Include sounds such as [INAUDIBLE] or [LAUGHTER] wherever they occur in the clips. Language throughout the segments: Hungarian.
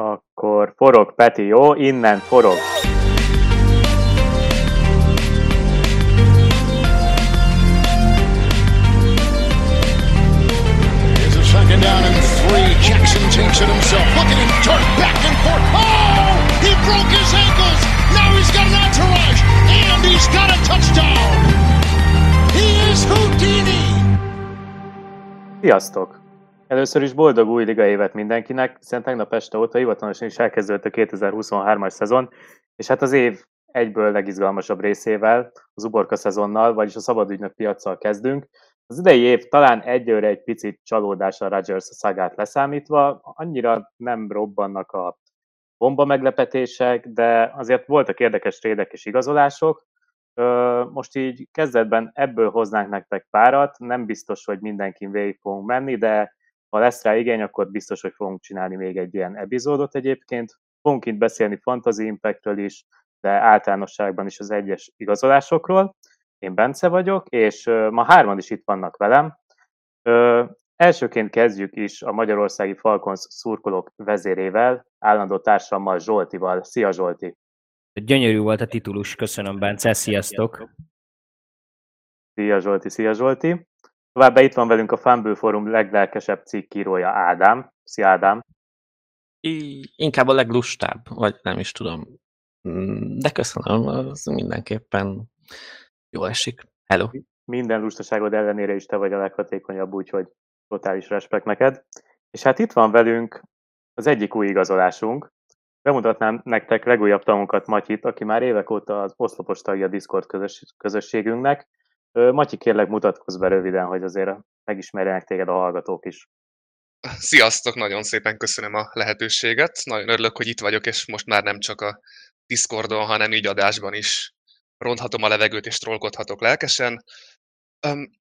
Akkor forog Peti, jó? Innen forog. down and three. Jackson takes it himself. Look at him turn back and forth. Oh! He broke his ankles. Now he's got an entourage. And he's got a touchdown. He is Houdini. Sziasztok! Először is boldog új liga évet mindenkinek, hiszen tegnap este óta hivatalosan is elkezdődött a 2023-as szezon, és hát az év egyből legizgalmasabb részével, az uborka szezonnal, vagyis a szabadügynök piacsal kezdünk. Az idei év talán egyőre egy picit csalódás a Rodgers szagát leszámítva, annyira nem robbannak a bomba meglepetések, de azért voltak érdekes trédek és igazolások. Most így kezdetben ebből hoznánk nektek párat, nem biztos, hogy mindenkin végig fogunk menni, de ha lesz rá igény, akkor biztos, hogy fogunk csinálni még egy ilyen epizódot egyébként. Fogunk itt beszélni Fantasy Impactről is, de általánosságban is az egyes igazolásokról. Én Bence vagyok, és ma hárman is itt vannak velem. Elsőként kezdjük is a Magyarországi Falcons szurkolók vezérével, állandó társammal Zsoltival. Szia Zsolti! Gyönyörű volt a titulus, köszönöm Bence, sziasztok! Szia Zsolti, szia Zsolti! Továbbá itt van velünk a Fumble Forum leglelkesebb cikkírója Ádám. Szia Ádám! I, inkább a leglustább, vagy nem is tudom. De köszönöm, az mindenképpen jól esik. Hello! Minden lustaságod ellenére is te vagy a leghatékonyabb, úgyhogy totális respekt neked. És hát itt van velünk az egyik új igazolásunk. Bemutatnám nektek legújabb tanunkat, Matyit, aki már évek óta az oszlopos tagja a Discord közös, közösségünknek, Matyi, kérlek mutatkozz be röviden, hogy azért megismerjenek téged a hallgatók is. Sziasztok, nagyon szépen köszönöm a lehetőséget. Nagyon örülök, hogy itt vagyok, és most már nem csak a Discordon, hanem így adásban is ronthatom a levegőt és trollkodhatok lelkesen.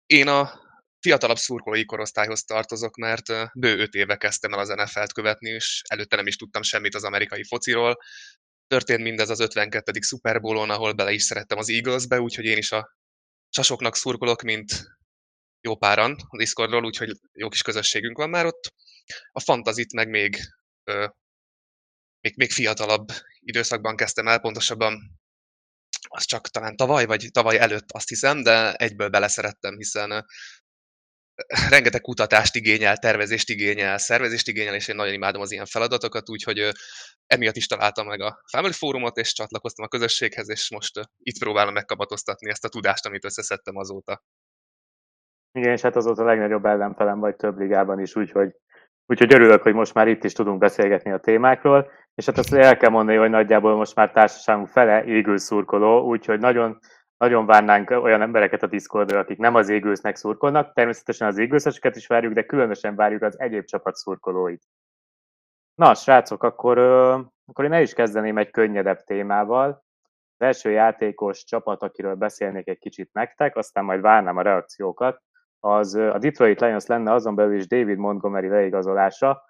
Én a fiatalabb szurkolói korosztályhoz tartozok, mert bő öt éve kezdtem el az NFL-t követni, és előtte nem is tudtam semmit az amerikai fociról. Történt mindez az 52. Super Bowl-on, ahol bele is szerettem az Eaglesbe, úgyhogy én is a sasoknak szurkolok, mint jó páran a Discordról, úgyhogy jó kis közösségünk van már ott. A fantazit meg még, ö, még, még fiatalabb időszakban kezdtem el, pontosabban az csak talán tavaly, vagy tavaly előtt azt hiszem, de egyből beleszerettem, hiszen rengeteg kutatást igényel, tervezést igényel, szervezést igényel, és én nagyon imádom az ilyen feladatokat, úgyhogy emiatt is találtam meg a Family Fórumot, és csatlakoztam a közösséghez, és most itt próbálom megkamatoztatni ezt a tudást, amit összeszedtem azóta. Igen, és hát azóta a legnagyobb ellenfelem vagy több ligában is, úgyhogy, úgyhogy örülök, hogy most már itt is tudunk beszélgetni a témákról, és hát azt el kell mondani, hogy nagyjából most már társaságunk fele égül szurkoló, úgyhogy nagyon nagyon várnánk olyan embereket a Discordra, akik nem az égősznek szurkolnak. Természetesen az égőszeseket is várjuk, de különösen várjuk az egyéb csapat szurkolóit. Na, srácok, akkor, akkor én el is kezdeném egy könnyedebb témával. Az első játékos csapat, akiről beszélnék egy kicsit nektek, aztán majd várnám a reakciókat, az a Detroit Lions lenne azon belül is David Montgomery leigazolása.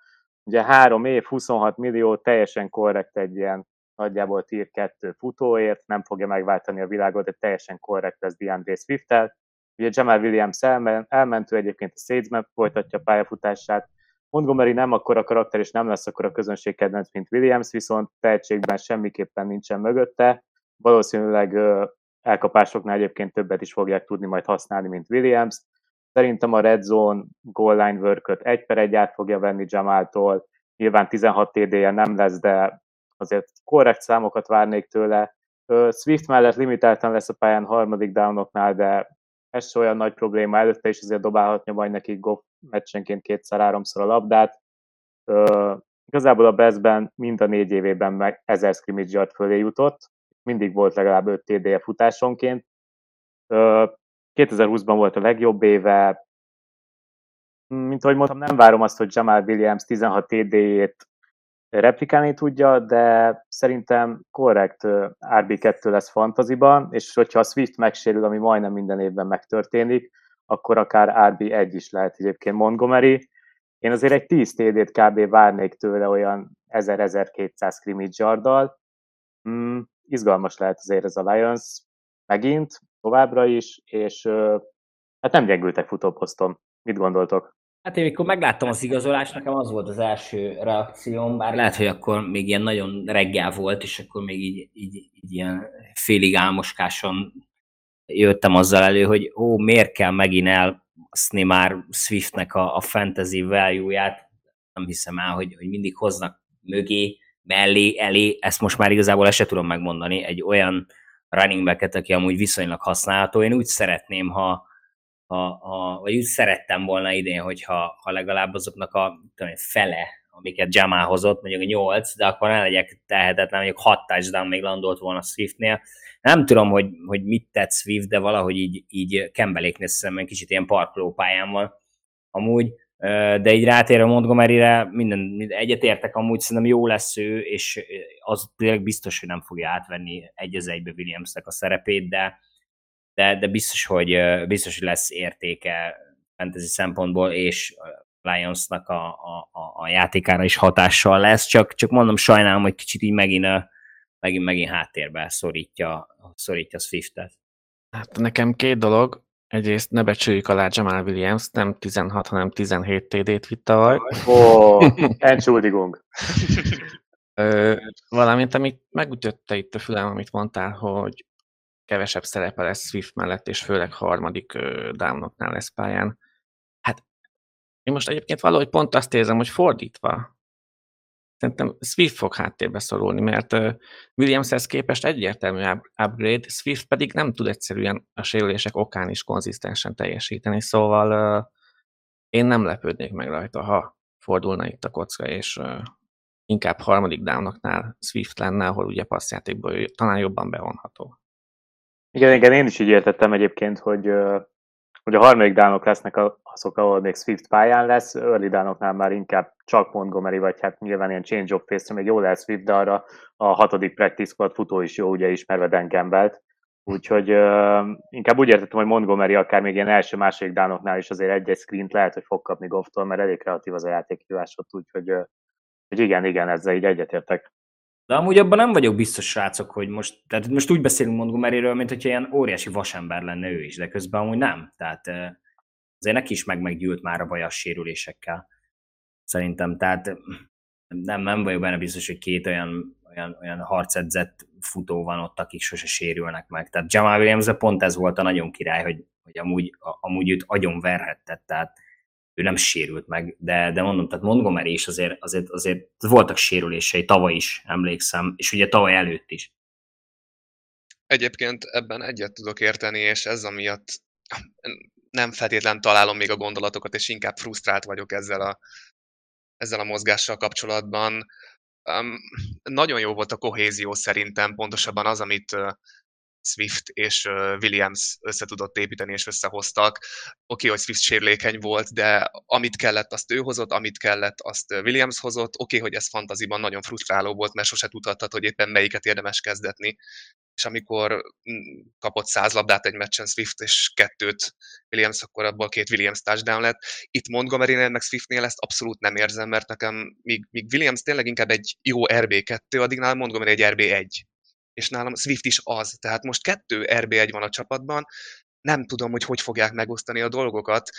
Ugye három év, 26 millió, teljesen korrekt egy ilyen nagyjából tier 2 futóért, nem fogja megváltani a világot, de teljesen korrekt lesz DeAndre Swift-tel. Ugye Jamal Williams elmen, elmentő egyébként a Saints folytatja pályafutását, Montgomery nem akkor a karakter, és nem lesz akkor a közönség kedvenc, mint Williams, viszont tehetségben semmiképpen nincsen mögötte. Valószínűleg elkapásoknál egyébként többet is fogják tudni majd használni, mint Williams. Szerintem a Red Zone goal line work egy per egy át fogja venni Jamaltól. Nyilván 16 TD-je nem lesz, de azért korrekt számokat várnék tőle. Swift mellett limitáltan lesz a pályán harmadik downoknál, de ez olyan nagy probléma. Előtte is azért dobálhatja majd neki Goff meccsenként kétszer-háromszor a labdát. igazából a Bestben mind a négy évében meg 1000 scrimmage yard fölé jutott, mindig volt legalább 5 TD futásonként. 2020-ban volt a legjobb éve, mint ahogy mondtam, nem várom azt, hogy Jamal Williams 16 TD-jét replikálni tudja, de szerintem korrekt RB2 lesz fantaziban, és hogyha a Swift megsérül, ami majdnem minden évben megtörténik, akkor akár RB1 is lehet egyébként Montgomery. Én azért egy 10 TD-t kb. várnék tőle olyan 1000-1200 scrimmage yarddal. Mm, izgalmas lehet azért ez a Lions megint, továbbra is, és hát nem gyengültek futóposzton. Mit gondoltok? Hát én mikor megláttam az igazolást, nekem az volt az első reakcióm, bár lehet, hogy akkor még ilyen nagyon reggel volt, és akkor még így, így, így ilyen félig álmoskáson jöttem azzal elő, hogy ó, miért kell megint elszni már Swiftnek a, a fantasy value-ját, nem hiszem el, hogy, hogy mindig hoznak mögé, mellé, elé, ezt most már igazából ezt se tudom megmondani, egy olyan running back aki amúgy viszonylag használható. Én úgy szeretném, ha, ha, ha vagy úgy szerettem volna idén, hogyha ha legalább azoknak a tudom, fele, amiket Jamal hozott, mondjuk 8, de akkor ne legyek tehetetlen, mondjuk 6 touchdown még landolt volna Swiftnél. Nem tudom, hogy, hogy mit tett Swift, de valahogy így, így Kembeléknél szemben kicsit ilyen parkolópályán van. Amúgy de így rátérve Montgomery-re minden, egyetértek, amúgy szerintem jó lesz ő, és az tényleg biztos, hogy nem fogja átvenni egy az egybe Williamsnek a szerepét, de, de, de biztos, hogy, biztos, hogy lesz értéke fantasy szempontból, és Lionsnak a, a, a, a játékára is hatással lesz, csak, csak mondom, sajnálom, hogy kicsit így megint, megint, megint háttérbe szorítja, szorítja Swiftet. Hát nekem két dolog. Egyrészt ne becsüljük alá Jamal Williams, nem 16, hanem 17 TD-t vitt tavaly. Ó, oh, Entschuldigung. valamint, amit megütötte itt a fülem, amit mondtál, hogy kevesebb szerepe lesz Swift mellett, és főleg harmadik downoknál lesz pályán. Én most egyébként valahogy pont azt érzem, hogy fordítva. Szerintem Swift fog háttérbe szorulni, mert Williamshez képest egyértelmű upgrade, Swift pedig nem tud egyszerűen a sérülések okán is konzisztensen teljesíteni, szóval én nem lepődnék meg rajta, ha fordulna itt a kocka, és inkább harmadik downoknál Swift lenne, ahol ugye passzjátékból talán jobban bevonható. Igen, igen, én is így értettem egyébként, hogy, hogy a harmadik dánok lesznek azok, ahol még Swift pályán lesz, early dánoknál már inkább csak Montgomery, vagy hát nyilván ilyen change of pace még jó lesz Swift, de arra a hatodik practice squad futó is jó, ugye ismerve Dan Campbell-t. Úgyhogy uh, inkább úgy értettem, hogy Montgomery akár még ilyen első-második dánoknál is azért egy-egy screent lehet, hogy fog kapni Goff-tól, mert elég kreatív az a játékhívás ott, úgyhogy uh, hogy igen, igen, ezzel így egyetértek. De amúgy abban nem vagyok biztos, srácok, hogy most, tehát most úgy beszélünk Montgomeryről, mint hogyha ilyen óriási vasember lenne ő is, de közben amúgy nem. Tehát azért neki is meg meggyűlt már a bajas sérülésekkel. Szerintem, tehát nem, nem vagyok benne biztos, hogy két olyan, olyan, olyan harcedzett futó van ott, akik sose sérülnek meg. Tehát Jamal williams pont ez volt a nagyon király, hogy, hogy amúgy, amúgy őt agyon verhetett, tehát ő nem sérült meg, de, de mondom, tehát Montgomery is azért, azért, azért voltak sérülései, tavaly is emlékszem, és ugye tavaly előtt is. Egyébként ebben egyet tudok érteni, és ez amiatt nem feltétlen találom még a gondolatokat, és inkább frusztrált vagyok ezzel a, ezzel a mozgással kapcsolatban. Um, nagyon jó volt a kohézió szerintem, pontosabban az, amit Swift és Williams össze tudott építeni és összehoztak. Oké, hogy Swift sérülékeny volt, de amit kellett, azt ő hozott, amit kellett, azt Williams hozott. Oké, hogy ez fantaziban nagyon frusztráló volt, mert sose tudhattad, hogy éppen melyiket érdemes kezdetni. És amikor mm, kapott száz labdát egy meccsen Swift és kettőt Williams, akkor abból két Williams touchdown lett. Itt Montgomery-nél meg Swiftnél ezt abszolút nem érzem, mert nekem míg, míg Williams tényleg inkább egy jó RB2, addig nálam Montgomery egy RB1 és nálam Swift is az. Tehát most kettő RB1 van a csapatban, nem tudom, hogy hogy fogják megosztani a dolgokat,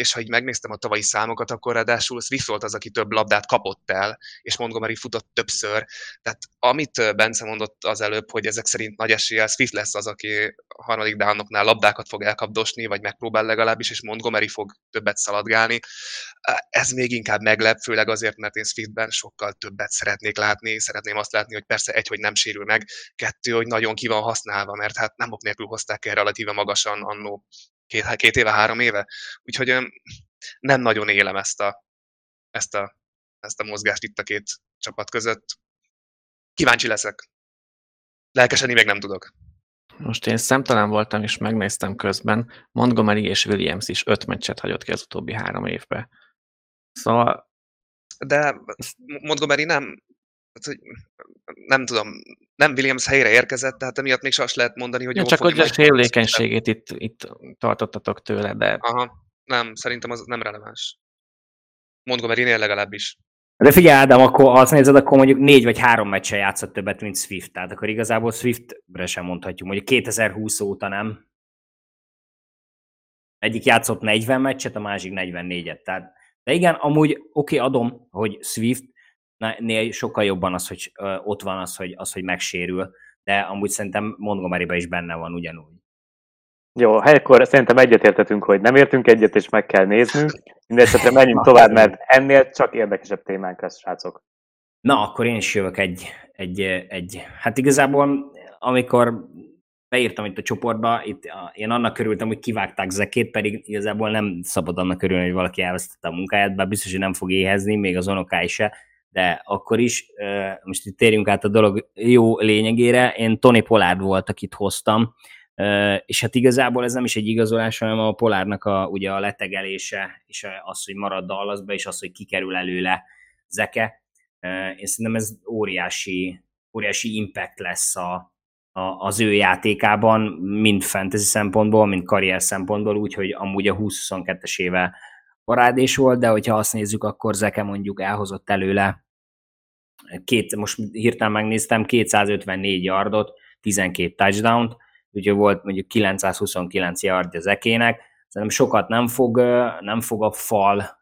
és ha így megnéztem a tavalyi számokat, akkor ráadásul Swift volt az, aki több labdát kapott el, és Montgomery futott többször. Tehát amit Bence mondott az előbb, hogy ezek szerint nagy eséllyel Swift lesz az, aki harmadik downoknál labdákat fog elkapdosni, vagy megpróbál legalábbis, és Montgomery fog többet szaladgálni. Ez még inkább meglep, főleg azért, mert én Swiftben sokkal többet szeretnék látni. Szeretném azt látni, hogy persze egy, hogy nem sérül meg, kettő, hogy nagyon ki van használva, mert hát nem ok nélkül hozták el relatíve magasan annó két, két éve, három éve. Úgyhogy nem nagyon élem ezt a, ezt a, ezt a mozgást itt a két csapat között. Kíváncsi leszek. Lelkesedni még nem tudok. Most én szemtelen voltam, és megnéztem közben, Montgomery és Williams is öt meccset hagyott ki az utóbbi három évben. Szóval... De Montgomery nem, hogy nem tudom, nem Williams helyre érkezett, tehát emiatt még azt lehet mondani, hogy... Ja, csak hogy a sérülékenységét itt, itt tartottatok tőle, de... Aha, nem, szerintem az nem releváns. Montgomery-nél legalábbis. De figyelj, Ádám, akkor azt nézed, akkor mondjuk négy vagy három meccsen játszott többet, mint Swift. Tehát akkor igazából Swiftre sem mondhatjuk, mondjuk 2020 óta nem. Egyik játszott 40 meccset, a másik 44-et. Tehát De igen, amúgy oké, okay, adom, hogy Swift nél sokkal jobban az, hogy ott van az, hogy, az, hogy megsérül, de amúgy szerintem montgomery is benne van ugyanúgy. Jó, akkor szerintem egyetértetünk, hogy nem értünk egyet, és meg kell néznünk. Mindenesetre menjünk tovább, mert ennél csak érdekesebb témánk lesz, srácok. Na, akkor én is jövök egy, egy, egy hát igazából amikor beírtam itt a csoportba, itt én annak körültem, hogy kivágták Zekét, pedig igazából nem szabad annak körülni, hogy valaki elvesztette a munkáját, bár biztos, hogy nem fog éhezni, még az unokái se, de akkor is, most itt térjünk át a dolog jó lényegére, én Tony Pollard volt, akit hoztam, és hát igazából ez nem is egy igazolás, hanem a Polárnak a, ugye a letegelése, és az, hogy marad Dallasba, és az, hogy kikerül előle Zeke. Én szerintem ez óriási, óriási impact lesz a, a, az ő játékában, mind fantasy szempontból, mind karrier szempontból, úgyhogy amúgy a 20-22-es éve parádés volt, de hogyha azt nézzük, akkor Zeke mondjuk elhozott előle két, most hirtelen megnéztem, 254 yardot, 12 touchdown-t, úgyhogy volt mondjuk 929 yard az ekének, szerintem sokat nem fog, nem fog a fal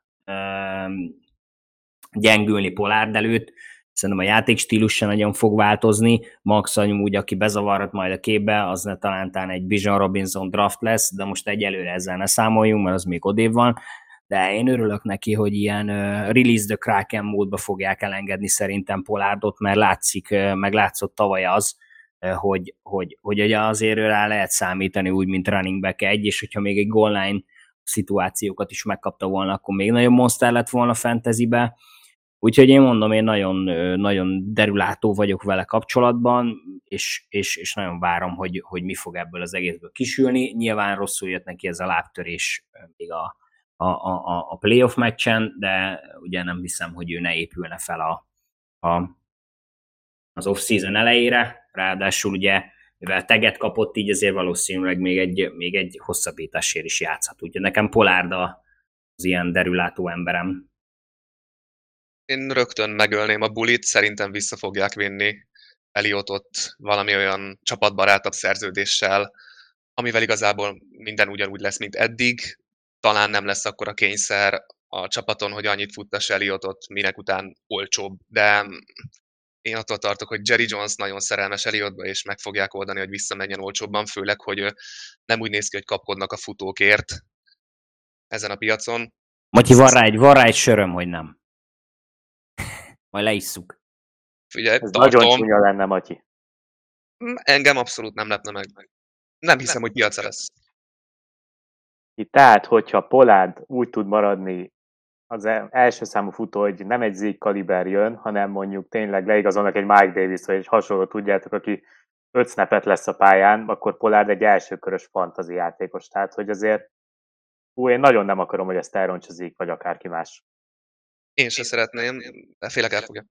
gyengülni Polárd előtt, szerintem a játékstílus sem nagyon fog változni, Max úgy, aki bezavarhat majd a képbe, az ne talán egy Bijan Robinson draft lesz, de most egyelőre ezzel ne számoljunk, mert az még odév van, de én örülök neki, hogy ilyen release the Kraken módba fogják elengedni szerintem Polárdot, mert látszik, meg látszott tavaly az, hogy, hogy, hogy azért rá lehet számítani úgy, mint running back egy, és hogyha még egy goal line szituációkat is megkapta volna, akkor még nagyobb monster lett volna fantasybe, Úgyhogy én mondom, én nagyon, nagyon derülátó vagyok vele kapcsolatban, és, és, és nagyon várom, hogy, hogy mi fog ebből az egészből kisülni. Nyilván rosszul jött neki ez a lábtörés még a, a, a, a playoff meccsen, de ugye nem hiszem, hogy ő ne épülne fel a, a, az off-season elejére, ráadásul ugye mivel teget kapott, így azért valószínűleg még egy, még egy hosszabbításért is játszhat. Úgyhogy nekem Polárda az ilyen derülátó emberem. Én rögtön megölném a bulit, szerintem vissza fogják vinni Eliotot valami olyan csapatbarátabb szerződéssel, amivel igazából minden ugyanúgy lesz, mint eddig, talán nem lesz akkor a kényszer a csapaton, hogy annyit futtass Eliotot, minek után olcsóbb, de én attól tartok, hogy Jerry Jones nagyon szerelmes Eliotba, és meg fogják oldani, hogy visszamenjen olcsóbban, főleg, hogy nem úgy néz ki, hogy kapkodnak a futókért ezen a piacon. Matyi, van rá egy, van rá egy söröm, hogy nem. [LAUGHS] Majd leisszuk. Figyelj, Ez tartom. nagyon csúnya lenne, Matyi. Engem abszolút nem lepne meg. Nem hiszem, hogy piaca lesz. Tehát, hogyha Polád úgy tud maradni az e- első számú futó, hogy nem egy Zeke kaliber jön, hanem mondjuk tényleg leigazolnak egy Mike Davis, vagy egy hasonló, tudjátok, aki öt snapet lesz a pályán, akkor Pollard egy elsőkörös fantazi játékos. Tehát, hogy azért hú, én nagyon nem akarom, hogy ezt elrontsa Zeke, vagy akárki más. Én se szeretném, de félek elfogja.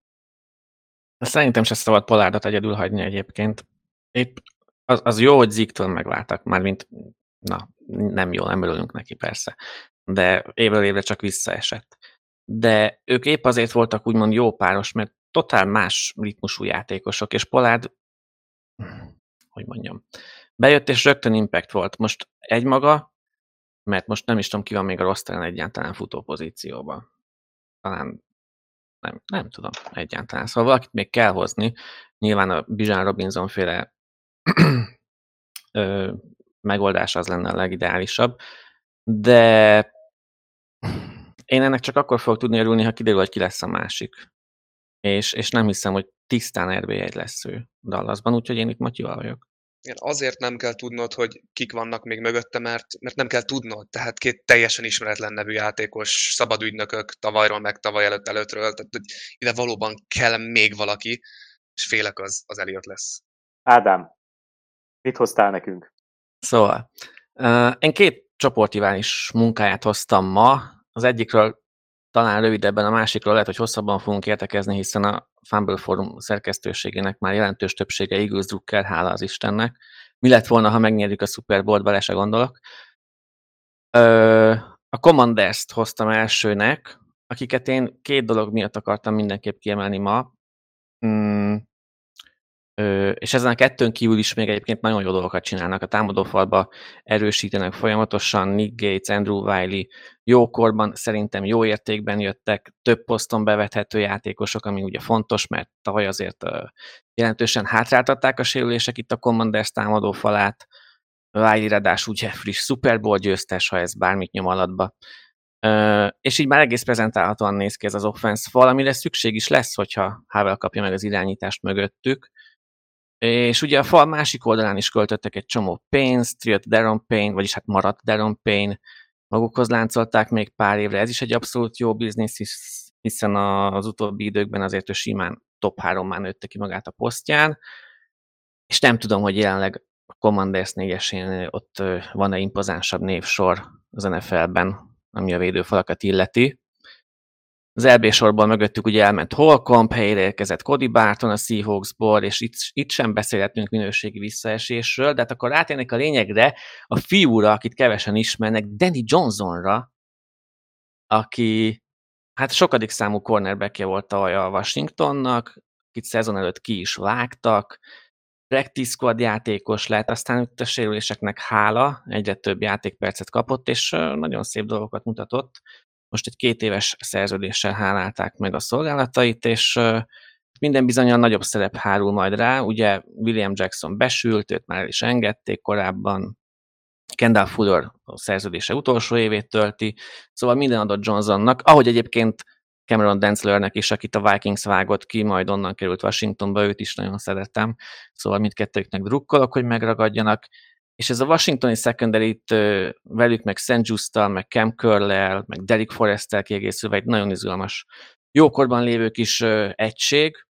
Szerintem se szabad Pollardot egyedül hagyni egyébként. Épp az, az jó, hogy Ziktől megváltak, már mint na, nem jó, nem örülünk neki persze, de évről évre csak visszaesett. De ők épp azért voltak úgymond jó páros, mert totál más ritmusú játékosok, és Pollard, hogy mondjam, bejött és rögtön impact volt. Most egymaga, mert most nem is tudom, ki van még a rosteren egyáltalán futó pozícióban. Talán nem, nem tudom egyáltalán. Szóval valakit még kell hozni. Nyilván a Bizsán Robinson féle [CLEARS THROAT] megoldás az lenne a legideálisabb, de én ennek csak akkor fogok tudni örülni, ha kiderül, hogy ki lesz a másik. És, és nem hiszem, hogy tisztán rb egy lesz ő Dallasban, úgyhogy én itt Matyival vagyok. Igen, azért nem kell tudnod, hogy kik vannak még mögötte, mert, mert nem kell tudnod. Tehát két teljesen ismeretlen nevű játékos, szabadügynökök tavalyról, meg tavaly előtt előttről. Tehát hogy ide valóban kell még valaki, és félek az, az Eliott lesz. Ádám, mit hoztál nekünk? Szóval, én két csoportivális munkáját hoztam ma. Az egyikről talán rövidebben, a másikról lehet, hogy hosszabban fogunk értekezni, hiszen a Fumble Forum szerkesztőségének már jelentős többsége Eagles Drucker, hála az Istennek. Mi lett volna, ha megnyerjük a Super Bowl-t, bele se gondolok. A Commanders-t hoztam elsőnek, akiket én két dolog miatt akartam mindenképp kiemelni ma. Mm, és ezen a kettőn kívül is még egyébként nagyon jó dolgokat csinálnak. A támadófalba erősítenek folyamatosan, Nick Gates, Andrew Wiley jókorban, szerintem jó értékben jöttek, több poszton bevethető játékosok, ami ugye fontos, mert tavaly azért jelentősen hátráltatták a sérülések itt a Commanders támadófalát, Wiley ráadásul ugye friss Super Bowl győztes, ha ez bármit nyom alatba. és így már egész prezentálhatóan néz ki ez az offense. Fal, amire szükség is lesz, hogyha Havel kapja meg az irányítást mögöttük és ugye a fal másik oldalán is költöttek egy csomó pénzt, jött Daron Payne, vagyis hát maradt Daron Payne, magukhoz láncolták még pár évre, ez is egy abszolút jó biznisz, hiszen az utóbbi időkben azért ő simán top 3 már nőtte ki magát a posztján, és nem tudom, hogy jelenleg a Commanders 4 ott van-e impozánsabb névsor az NFL-ben, ami a védőfalakat illeti. Az LB sorban mögöttük ugye elment Holcomb, helyére érkezett Cody Barton a Seahawksból, és itt, itt sem beszélhetünk minőségi visszaesésről, de hát akkor átérnek a lényegre, a fiúra, akit kevesen ismernek, Danny Johnsonra, aki hát sokadik számú cornerbackje volt a Washingtonnak, akit szezon előtt ki is vágtak, practice squad játékos lett, aztán itt a sérüléseknek hála, egyre több játékpercet kapott, és nagyon szép dolgokat mutatott most egy két éves szerződéssel hálálták meg a szolgálatait, és minden bizonyan nagyobb szerep hárul majd rá. Ugye William Jackson besült, őt már el is engedték korábban, Kendall Fuller a szerződése utolsó évét tölti, szóval minden adott Johnsonnak, ahogy egyébként Cameron Denslernek is, akit a Vikings vágott ki, majd onnan került Washingtonba, őt is nagyon szeretem, szóval mindkettőknek drukkolok, hogy megragadjanak, és ez a washingtoni secondary velük, meg St. Just-tal, meg Cam curl meg Derek Forrest-tel kiegészülve egy nagyon izgalmas, jókorban lévő kis egység.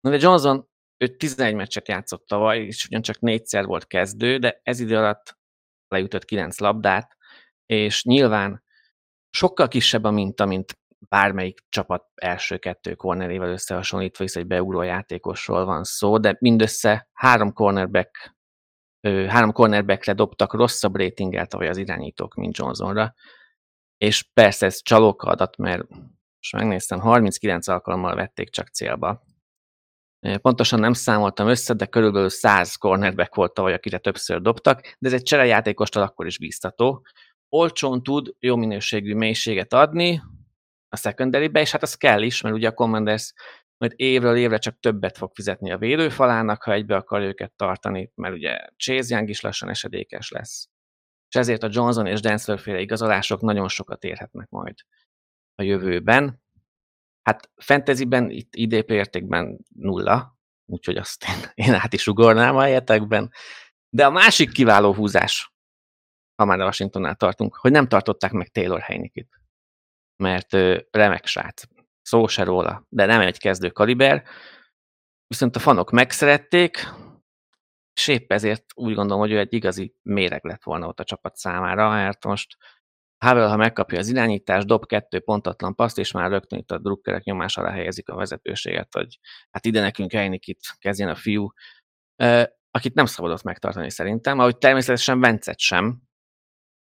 Na de Johnson, ő 11 meccset játszott tavaly, és ugyancsak négyszer volt kezdő, de ez idő alatt leütött 9 labdát, és nyilván sokkal kisebb a minta, mint bármelyik csapat első kettő cornerével összehasonlítva, hisz egy beugró játékosról van szó, de mindössze három cornerback három cornerbackre dobtak rosszabb ratinggel tavaly az irányítók, mint Johnsonra, és persze ez csalóka adat, mert most megnéztem, 39 alkalommal vették csak célba. Pontosan nem számoltam össze, de körülbelül 100 cornerback volt tavaly, akire többször dobtak, de ez egy cserejátékostól akkor is bíztató. Olcsón tud jó minőségű mélységet adni a secondary és hát az kell is, mert ugye a Commanders majd évről évre csak többet fog fizetni a védőfalának, ha egybe akar őket tartani, mert ugye Chase Young is lassan esedékes lesz. És ezért a Johnson és Densler féle igazolások nagyon sokat érhetnek majd a jövőben. Hát fantasyben, itt IDP értékben nulla, úgyhogy azt én, én át is ugornám a helyetekben. De a másik kiváló húzás, ha már a Washingtonnál tartunk, hogy nem tartották meg Taylor Heinikit. Mert remek srác szó se róla, de nem egy kezdő kaliber, viszont a fanok megszerették, és épp ezért úgy gondolom, hogy ő egy igazi méreg lett volna ott a csapat számára, mert most Havel, ha megkapja az irányítást, dob kettő pontatlan paszt, és már rögtön itt a drukkerek nyomás alá helyezik a vezetőséget, hogy hát ide nekünk elnik itt kezdjen a fiú, akit nem szabadott megtartani szerintem, ahogy természetesen Vencet sem.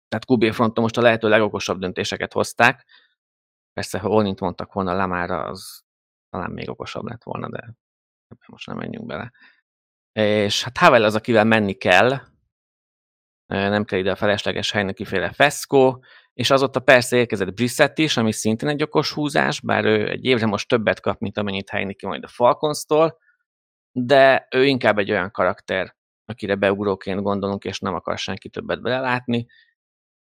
Tehát QB fronton most a lehető legokosabb döntéseket hozták, Persze, ha Olnint mondtak volna Lamára, az talán még okosabb lett volna, de most nem menjünk bele. És hát Havel az, akivel menni kell, nem kell ide a felesleges helynek kiféle feszkó, és azóta persze érkezett Brissett is, ami szintén egy okos húzás, bár ő egy évre most többet kap, mint amennyit Heineken majd a Falconstól, de ő inkább egy olyan karakter, akire beugróként gondolunk, és nem akar senki többet belelátni,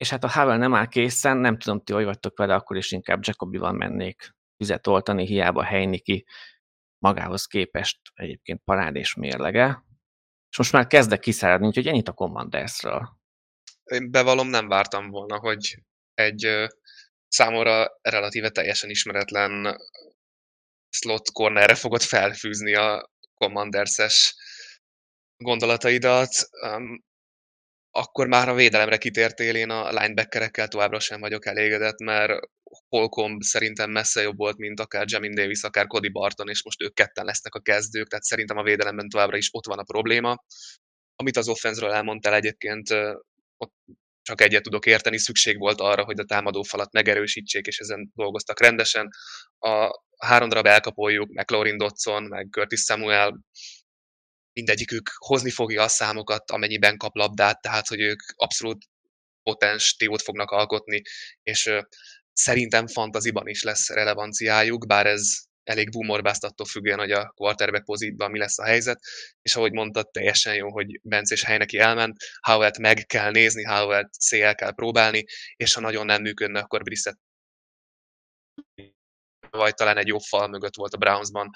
és hát a Havel nem áll készen, nem tudom, ti hogy vagytok vele, akkor is inkább Jacobival mennék vizet oltani, hiába Heiniki magához képest egyébként parád és mérlege. És most már kezdek kiszáradni, úgyhogy ennyit a Commandersről. Én bevallom, nem vártam volna, hogy egy számomra relatíve teljesen ismeretlen slot cornerre fogod felfűzni a Commanders-es gondolataidat akkor már a védelemre kitértél, én a linebackerekkel továbbra sem vagyok elégedett, mert Holcomb szerintem messze jobb volt, mint akár Jamin Davis, akár Cody Barton, és most ők ketten lesznek a kezdők, tehát szerintem a védelemben továbbra is ott van a probléma. Amit az offenzről elmondtál egyébként, ott csak egyet tudok érteni, szükség volt arra, hogy a támadó falat megerősítsék, és ezen dolgoztak rendesen. A három darab elkapoljuk, McLaurin Dodson, meg Curtis Samuel, mindegyikük hozni fogja a számokat, amennyiben kap labdát, tehát hogy ők abszolút potens tévót fognak alkotni, és szerintem fantaziban is lesz relevanciájuk, bár ez elég boomorbászt attól függően, hogy a quarterback pozitban mi lesz a helyzet, és ahogy mondtad, teljesen jó, hogy Bence és Heineki elment, Howell-t meg kell nézni, Howell-t szél kell próbálni, és ha nagyon nem működne, akkor Brissett vagy talán egy jobb fal mögött volt a Brownsban,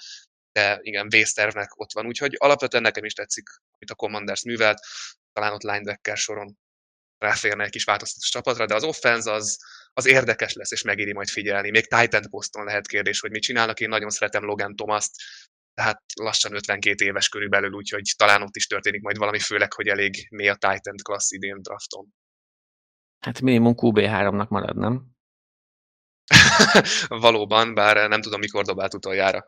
de igen, Vésztervnek ott van, úgyhogy alapvetően nekem is tetszik, amit a Commanders művelt, talán ott linebacker soron ráférne egy kis változtatás csapatra, de az offense az, az érdekes lesz, és megéri majd figyelni. Még Titan poszton lehet kérdés, hogy mit csinálnak. Én nagyon szeretem Logan Thomas-t, tehát lassan 52 éves körülbelül, úgyhogy talán ott is történik majd valami, főleg, hogy elég mély a Titan klassz idén drafton. Hát minimum QB3-nak marad, nem? [LAUGHS] Valóban, bár nem tudom, mikor dobált utoljára.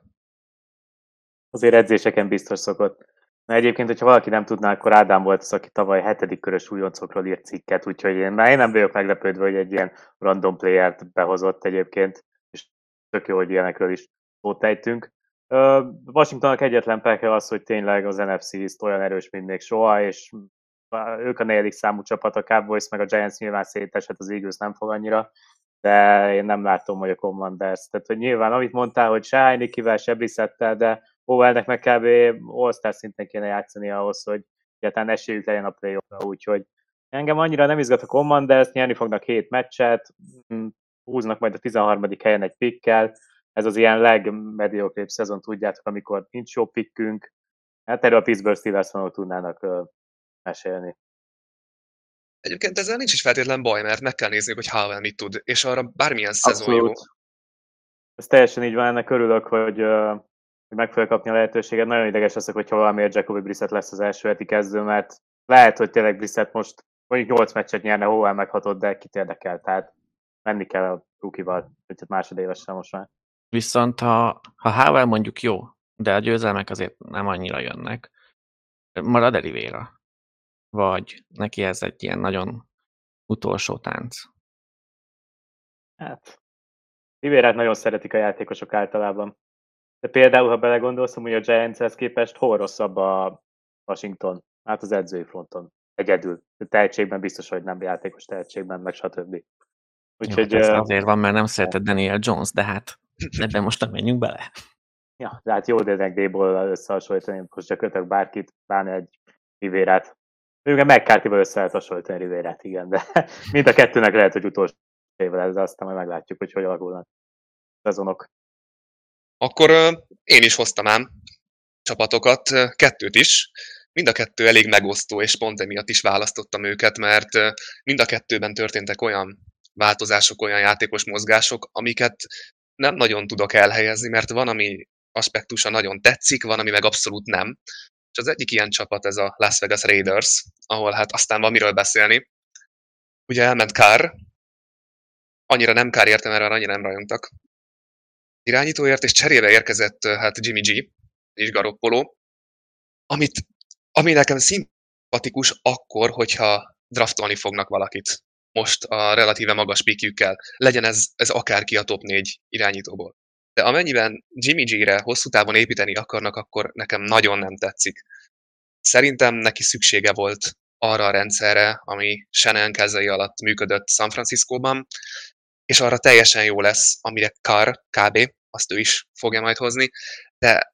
Azért edzéseken biztos szokott. Na egyébként, hogyha valaki nem tudná, akkor Ádám volt az, aki tavaly hetedik körös újoncokról írt cikket, úgyhogy én, már én nem vagyok meglepődve, hogy egy ilyen random playert behozott egyébként, és tök jó, hogy ilyenekről is szót ejtünk. Washingtonnak egyetlen perke az, hogy tényleg az NFC East olyan erős, mint még soha, és ők a negyedik számú csapat, a Cowboys meg a Giants nyilván szétesett, az Eagles nem fog annyira, de én nem látom, hogy a Commanders. Tehát, hogy nyilván, amit mondtál, hogy se Heinekivel, se Brissettel, de Howellnek meg kb. All-Star szinten kéne játszani ahhoz, hogy egyáltalán esélyük legyen a play úgyhogy engem annyira nem izgat a Commanders, nyerni fognak hét meccset, mm, húznak majd a 13. helyen egy pikkel, ez az ilyen legmediokrébb szezon, tudjátok, amikor nincs jó pikkünk, hát erről a Pittsburgh steelers tudnának mesélni. Egyébként ezzel nincs is feltétlen baj, mert meg kell nézni, hogy Howell mit tud, és arra bármilyen szezon Abszolút. jó. Ez teljesen így van, ennek örülök, hogy uh, hogy meg fogja kapni a lehetőséget. Nagyon ideges leszek, hogyha valamiért Jacobi Brissett lesz az első heti kezdő, mert lehet, hogy tényleg Brissett most mondjuk 8 meccset nyerne, hová meghatott, de kit érdekel, tehát menni kell a rukival, hogy másodévesen most már. Viszont ha, ha Howell mondjuk jó, de a győzelmek azért nem annyira jönnek, marad Elivéra? Vagy neki ez egy ilyen nagyon utolsó tánc? Hát, Rivérát nagyon szeretik a játékosok általában. De például, ha belegondolsz, hogy a Giantshez képest hol rosszabb a Washington? Hát az edzői fronton. Egyedül. A tehetségben biztos, hogy nem játékos tehetségben, meg stb. Úgyhogy, Jó, hát ez azért van, mert nem szereted Daniel Jones, de hát ebben most nem menjünk bele. Ja, de hát jó, de ennek D-ból összehasonlítani, most kötök bárkit, pláne egy Rivérát. Ők McCarthy-val össze lehet hasonlítani Rivérát, igen, de [LAUGHS] mind a kettőnek lehet, hogy utolsó évvel ez, aztán majd meglátjuk, hogy hogy alakulnak szezonok. Akkor én is hoztam ám csapatokat, kettőt is. Mind a kettő elég megosztó, és pont emiatt is választottam őket, mert mind a kettőben történtek olyan változások, olyan játékos mozgások, amiket nem nagyon tudok elhelyezni, mert van, ami aspektusa nagyon tetszik, van, ami meg abszolút nem. És az egyik ilyen csapat ez a Las Vegas Raiders, ahol hát aztán van miről beszélni. Ugye elment Kár, annyira nem Kár értem, mert annyira nem rajongtak irányítóért, és cserébe érkezett hát Jimmy G és Garoppolo, amit, ami nekem szimpatikus akkor, hogyha draftolni fognak valakit most a relatíve magas pikjükkel. Legyen ez, ez akárki a top 4 irányítóból. De amennyiben Jimmy G-re hosszú távon építeni akarnak, akkor nekem nagyon nem tetszik. Szerintem neki szüksége volt arra a rendszerre, ami Shannon kezei alatt működött San Franciscóban, és arra teljesen jó lesz, amire Carr kb azt ő is fogja majd hozni, de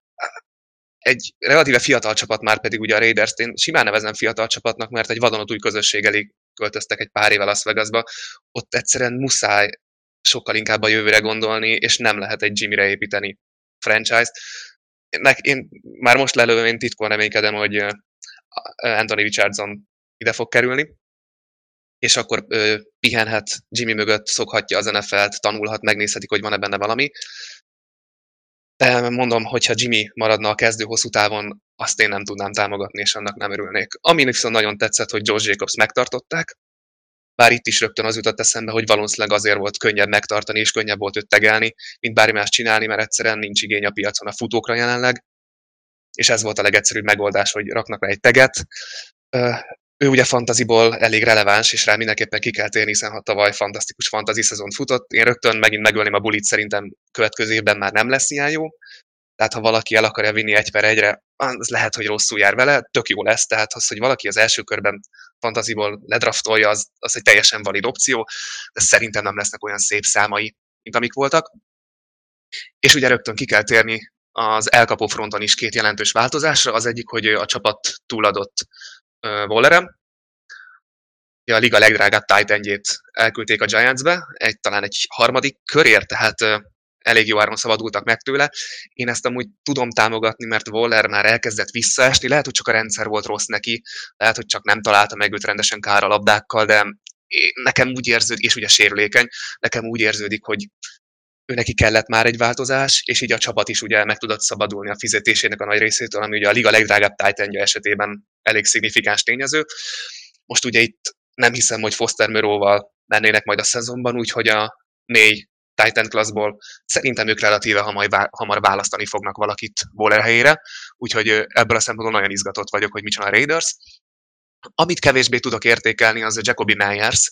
egy relatíve fiatal csapat már pedig ugye a raiders én simán nevezem fiatal csapatnak, mert egy vadonatúj közösség elég költöztek egy pár éve Las Vegasba, ott egyszerűen muszáj sokkal inkább a jövőre gondolni, és nem lehet egy Jimmy-re építeni franchise-t. Én, már most lelőve én titkon reménykedem, hogy Anthony Richardson ide fog kerülni, és akkor ö, pihenhet Jimmy mögött, szokhatja az NFL-t, tanulhat, megnézhetik, hogy van-e benne valami. De mondom, hogyha Jimmy maradna a kezdő hosszú távon, azt én nem tudnám támogatni, és annak nem örülnék. Ami viszont nagyon tetszett, hogy Josh Jacobs megtartották, bár itt is rögtön az jutott eszembe, hogy valószínűleg azért volt könnyebb megtartani, és könnyebb volt őt tegelni, mint bármi más csinálni, mert egyszerűen nincs igény a piacon a futókra jelenleg, és ez volt a legegyszerűbb megoldás, hogy raknak rá egy teget ő ugye fantaziból elég releváns, és rá mindenképpen ki kell térni, hiszen ha tavaly fantasztikus fantazi szezon futott, én rögtön megint megölném a bulit, szerintem következő évben már nem lesz ilyen jó, tehát ha valaki el akarja vinni egy per egyre, az lehet, hogy rosszul jár vele, tök jó lesz, tehát az, hogy valaki az első körben fantaziból ledraftolja, az, az egy teljesen valid opció, de szerintem nem lesznek olyan szép számai, mint amik voltak. És ugye rögtön ki kell térni az elkapó fronton is két jelentős változásra. Az egyik, hogy a csapat túladott Wallerem, a liga legdrágább titan elküldték a Giantsbe, egy, talán egy harmadik körért, tehát elég jó áron szabadultak meg tőle. Én ezt amúgy tudom támogatni, mert Waller már elkezdett visszaesni, lehet, hogy csak a rendszer volt rossz neki, lehet, hogy csak nem találta meg őt rendesen kára labdákkal, de nekem úgy érződik, és ugye sérülékeny, nekem úgy érződik, hogy ő neki kellett már egy változás, és így a csapat is ugye meg tudott szabadulni a fizetésének a nagy részétől, ami ugye a liga legdrágább titan esetében elég szignifikáns tényező. Most ugye itt nem hiszem, hogy Foster Möróval mennének majd a szezonban, úgyhogy a négy Titan classból szerintem ők relatíve hamar, hamar választani fognak valakit Waller helyére, úgyhogy ebből a szempontból nagyon izgatott vagyok, hogy mit csinál a Raiders. Amit kevésbé tudok értékelni, az a Jacoby Myers,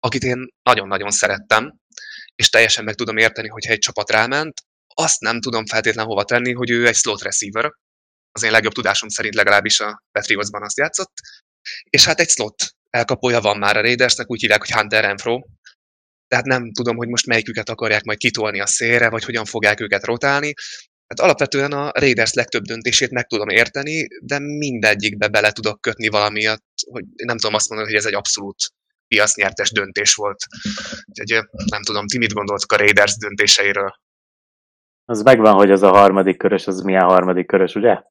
akit én nagyon-nagyon szerettem, és teljesen meg tudom érteni, hogyha egy csapat ráment, azt nem tudom feltétlenül hova tenni, hogy ő egy slot receiver, az én legjobb tudásom szerint legalábbis a Patriotsban azt játszott, és hát egy slot elkapója van már a Raidersnek, úgy hívják, hogy Hunter Renfro, tehát nem tudom, hogy most melyiküket akarják majd kitolni a szélre, vagy hogyan fogják őket rotálni. Hát alapvetően a Raiders legtöbb döntését meg tudom érteni, de mindegyikbe bele tudok kötni valamiatt, hogy nem tudom azt mondani, hogy ez egy abszolút piacnyertes döntés volt. Úgyhogy nem tudom, ti mit gondoltok a Raiders döntéseiről? Az megvan, hogy az a harmadik körös, az milyen harmadik körös, ugye?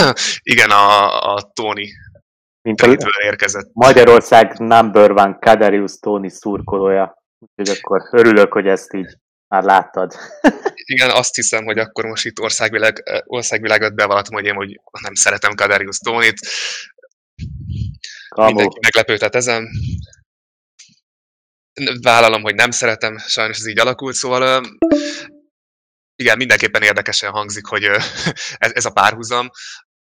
[CLEARS THROAT] Igen, a, a Tony mint a érkezett. Magyarország number one Kadarius Tony szurkolója. Úgyhogy akkor örülök, hogy ezt így már láttad. [LAUGHS] Igen, azt hiszem, hogy akkor most itt országvilág, országvilágot bevallottam, hogy én hogy nem szeretem Kadarius Tónit. Mindenki meglepődhet ezen. Vállalom, hogy nem szeretem, sajnos ez így alakult, szóval igen, mindenképpen érdekesen hangzik, hogy [LAUGHS] ez, ez a párhuzam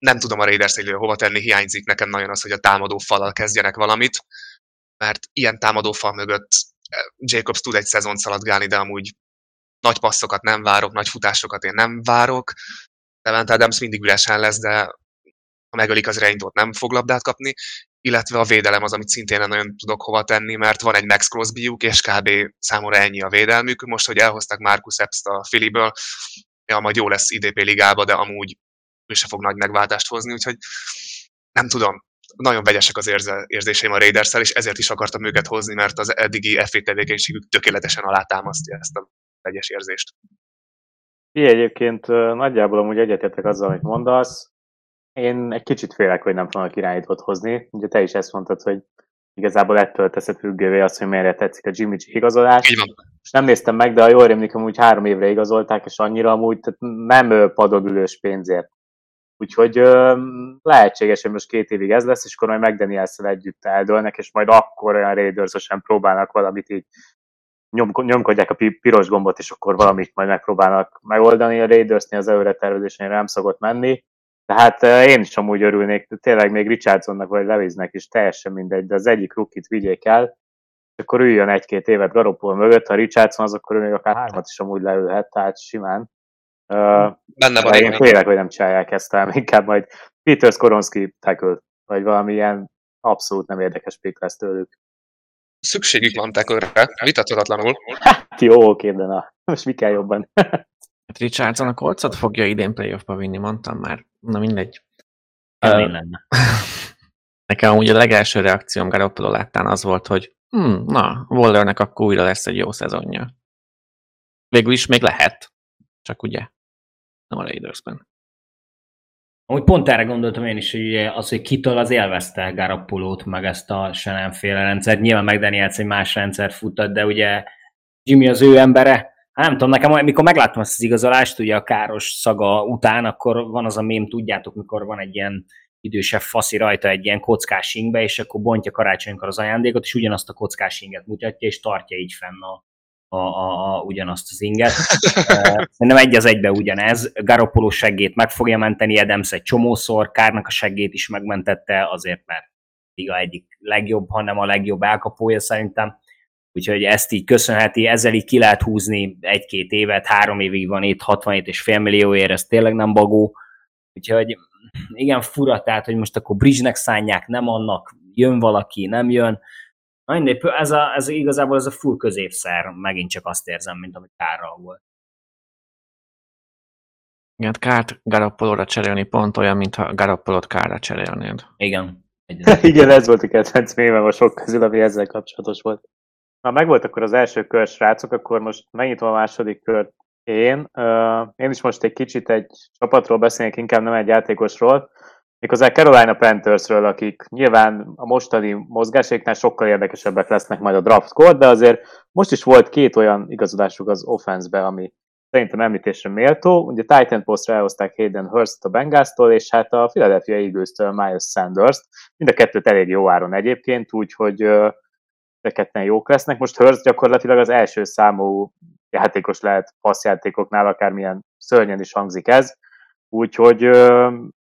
nem tudom a Raiders hova tenni, hiányzik nekem nagyon az, hogy a támadó falal kezdjenek valamit, mert ilyen támadó fal mögött eh, Jacobs tud egy szezon szaladgálni, de amúgy nagy passzokat nem várok, nagy futásokat én nem várok. Devent Adams mindig üresen lesz, de ha megölik az Reintot nem fog labdát kapni, illetve a védelem az, amit szintén nem nagyon tudok hova tenni, mert van egy Max crosby és kb. számomra ennyi a védelmük. Most, hogy elhozták Marcus Epps-t a Filiből, ja, majd jó lesz IDP ligába, de amúgy ő se fog nagy megváltást hozni, úgyhogy nem tudom, nagyon vegyesek az érze, érzéseim a raiders és ezért is akartam őket hozni, mert az eddigi f tevékenységük tökéletesen alátámasztja ezt a vegyes érzést. I, egyébként nagyjából amúgy egyetértek azzal, amit mondasz. Én egy kicsit félek, hogy nem fognak irányítót hozni. Ugye te is ezt mondtad, hogy igazából ettől teszed függővé azt, hogy mennyire tetszik a Jimmy G igazolás. Így van. És nem néztem meg, de a jól rémlik, amúgy három évre igazolták, és annyira amúgy tehát nem padodülős pénzért. Úgyhogy lehetséges, hogy most két évig ez lesz, és akkor majd mcdaniels együtt eldőlnek, és majd akkor olyan raiders próbálnak valamit így nyom, nyomkodják a piros gombot, és akkor valamit majd megpróbálnak megoldani. A Raidersnél az előre tervezésén nem szokott menni. Tehát én is amúgy örülnék, tényleg még Richardsonnak vagy Levisnek is teljesen mindegy, de az egyik rukit vigyék el, és akkor üljön egy-két évet Garoppolo mögött, ha Richardson az, akkor ő még akár hármat is amúgy leülhet, tehát simán. Benne van. Én félek, hogy nem csinálják ezt, hanem [LAUGHS] inkább majd Peter Skoronski tackle, vagy valami ilyen abszolút nem érdekes pick lesz tőlük. Szükségük van tackle-re, vitathatatlanul. Hát jó, oké, de na, most mi kell jobban? hát Richardson a kolcot fogja idén playoffba vinni, mondtam már. Na mindegy. Kemény lenne. [LAUGHS] Nekem amúgy a legelső reakcióm Garoppolo láttán az volt, hogy hm, na, Wallernek akkor újra lesz egy jó szezonja. Végül is még lehet. Csak ugye nem a Raidersben. Amúgy pont erre gondoltam én is, hogy az, hogy kitől az élvezte Garappolót, meg ezt a nem féle rendszert. Nyilván McDaniels egy más rendszer futott, de ugye Jimmy az ő embere. Hát nem tudom, nekem, amikor megláttam ezt az igazolást, ugye a káros szaga után, akkor van az a mém, tudjátok, mikor van egy ilyen idősebb faszi rajta egy ilyen kockás ingbe, és akkor bontja karácsonykor az ajándékot, és ugyanazt a kockás inget mutatja, és tartja így fenn a, a, a, a, ugyanazt az inget. Szerintem egy az egybe ugyanez. Garoppolo seggét meg fogja menteni, Adams egy csomószor, Kárnak a seggét is megmentette, azért mert liga egyik legjobb, hanem a legjobb elkapója szerintem. úgyhogy ezt így köszönheti, ezzel így ki lehet húzni egy-két évet, három évig van itt, 67 és fél millióért, ez tényleg nem bagó, úgyhogy igen, fura, tehát, hogy most akkor bridge-nek szánják, nem annak, jön valaki, nem jön, mindegy, ez, a, ez igazából ez a full középszer, megint csak azt érzem, mint amit kárral volt. Igen, kárt Garoppolóra cserélni pont olyan, mintha Garoppolót kárra cserélnéd. Igen. [LAUGHS] Igen, ez volt a kedvenc mémem a sok közül, ami ezzel kapcsolatos volt. Ha megvolt akkor az első kör, srácok, akkor most megnyitom a második kört én. Uh, én is most egy kicsit egy csapatról beszélnék, inkább nem egy játékosról, méghozzá Carolina Panthersről, akik nyilván a mostani mozgáséknál sokkal érdekesebbek lesznek majd a draftkor, de azért most is volt két olyan igazodásuk az offense ami szerintem említésre méltó. Ugye Titan Postra elhozták Hayden Hurst a Bengals-tól, és hát a Philadelphia Eagles-től Miles Sanders-t. Mind a kettőt elég jó áron egyébként, úgyhogy de ketten jók lesznek. Most Hurst gyakorlatilag az első számú játékos lehet passzjátékoknál, akármilyen szörnyen is hangzik ez. Úgyhogy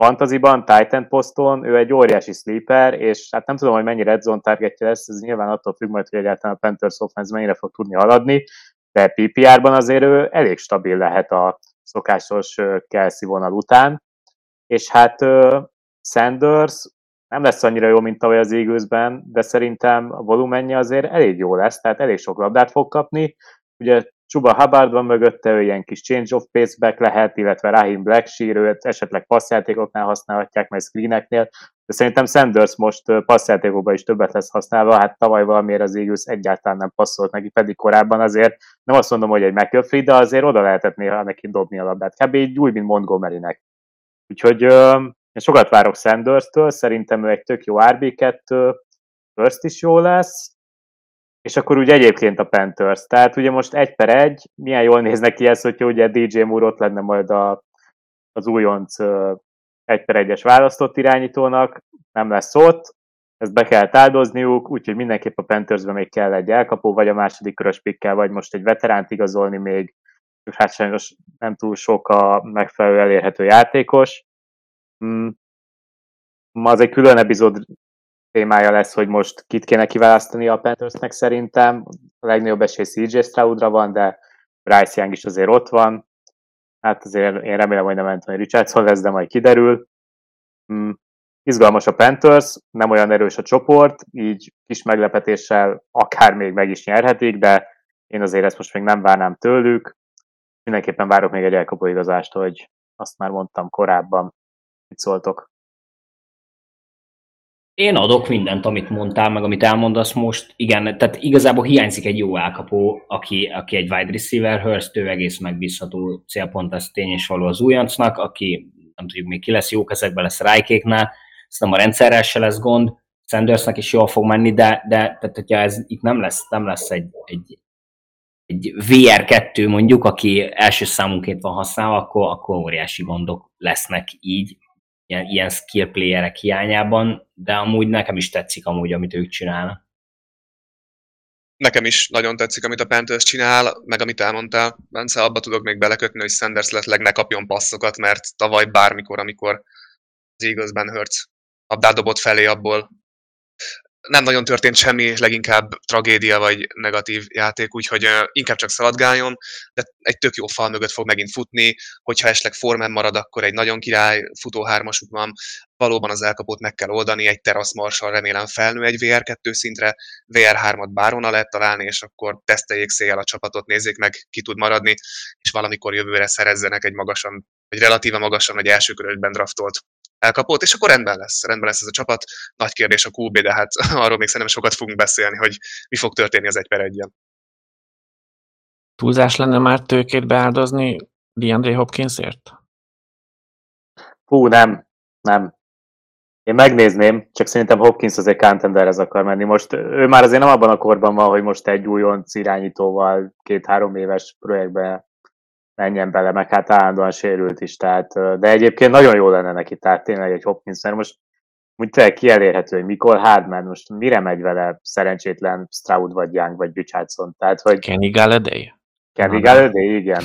fantaziban, Titan poszton, ő egy óriási sleeper, és hát nem tudom, hogy mennyi red zone targetje lesz, ez nyilván attól függ majd, hogy egyáltalán a Panthers offense mennyire fog tudni haladni, de PPR-ban azért ő elég stabil lehet a szokásos Kelsey vonal után, és hát Sanders nem lesz annyira jó, mint ahogy az Eaglesben, de szerintem a volumenje azért elég jó lesz, tehát elég sok labdát fog kapni. Ugye Csuba Hubbard van mögötte, ő ilyen kis change of pace back lehet, illetve Rahim Blackshear, őt esetleg passzjátékoknál használhatják, meg screeneknél, de szerintem Sanders most passzjátékokban is többet lesz használva, hát tavaly valamiért az Eagles egyáltalán nem passzolt neki, pedig korábban azért nem azt mondom, hogy egy McAfee, de azért oda lehetett néha neki dobni a labdát, kb. így úgy, mint Montgomery-nek. Úgyhogy én sokat várok Sanders-től, szerintem ő egy tök jó RB2, first is jó lesz, és akkor úgy egyébként a Panthers. Tehát ugye most egy per egy, milyen jól néznek ki ez, hogyha ugye DJ Moore ott lenne majd a, az újonc egy per egyes választott irányítónak, nem lesz ott, ezt be kell áldozniuk, úgyhogy mindenképp a Panthersben még kell egy elkapó, vagy a második körös pikkel, vagy most egy veteránt igazolni még, hát sajnos nem túl sok a megfelelő elérhető játékos. Hmm. Ma az egy külön epizód témája lesz, hogy most kit kéne kiválasztani a Panthersnek szerintem. A legnagyobb esély CJ Stroudra van, de Bryce Young is azért ott van. Hát azért én remélem, hogy nem Anthony Richardson lesz, de majd kiderül. Mm. Izgalmas a Panthers, nem olyan erős a csoport, így kis meglepetéssel akár még meg is nyerhetik, de én azért ezt most még nem várnám tőlük. Mindenképpen várok még egy elkapó igazást, hogy azt már mondtam korábban. Mit szóltok? Én adok mindent, amit mondtál, meg amit elmondasz most. Igen, tehát igazából hiányzik egy jó elkapó, aki, aki egy wide receiver, Hurst, ő egész megbízható célpont, ez tény és való az újoncnak, aki nem tudjuk még ki lesz, jó kezekben lesz Rájkéknál, nem a rendszerrel se lesz gond, Sandersnek is jól fog menni, de, de tehát, hogyha ez itt nem lesz, nem lesz egy, egy, egy VR2 mondjuk, aki első számunként van használva, akkor, akkor óriási gondok lesznek így, ilyen, ilyen skill playerek hiányában, de amúgy nekem is tetszik amúgy, amit ők csinálnak. Nekem is nagyon tetszik, amit a Panthers csinál, meg amit elmondtál, Bence, abba tudok még belekötni, hogy Sanders lehetleg ne kapjon passzokat, mert tavaly bármikor, amikor az Eaglesben Hurts labdát dobott felé, abból nem nagyon történt semmi, leginkább tragédia vagy negatív játék, úgyhogy inkább csak szaladgáljon, de egy tök jó fal mögött fog megint futni, hogyha esetleg formán marad, akkor egy nagyon király futó hármasuk van, valóban az elkapót meg kell oldani, egy terasz marsal remélem felnő egy VR2 szintre, VR3-at bárhonnan lehet találni, és akkor teszteljék széjjel a csapatot, nézzék meg, ki tud maradni, és valamikor jövőre szerezzenek egy magasan, egy relatíve magasan, vagy első körösben draftolt elkapott, és akkor rendben lesz, rendben lesz ez a csapat. Nagy kérdés a QB, de hát [LAUGHS] arról még szerintem sokat fogunk beszélni, hogy mi fog történni az egy per egyen. Túlzás lenne már tőkét beáldozni DeAndre Hopkinsért? Hú, nem, nem. Én megnézném, csak szerintem Hopkins azért contenderhez akar menni. Most ő már azért nem abban a korban van, hogy most egy újonc irányítóval két-három éves projektbe menjen bele, meg hát állandóan sérült is, tehát, de egyébként nagyon jó lenne neki, tehát tényleg egy Hopkins, mert most úgy tényleg kielérhető, hogy mikor Hardman, most mire megy vele szerencsétlen Stroud vagy Young vagy Richardson, tehát hogy... Kenny Galladay? Kenny Galladay, igen.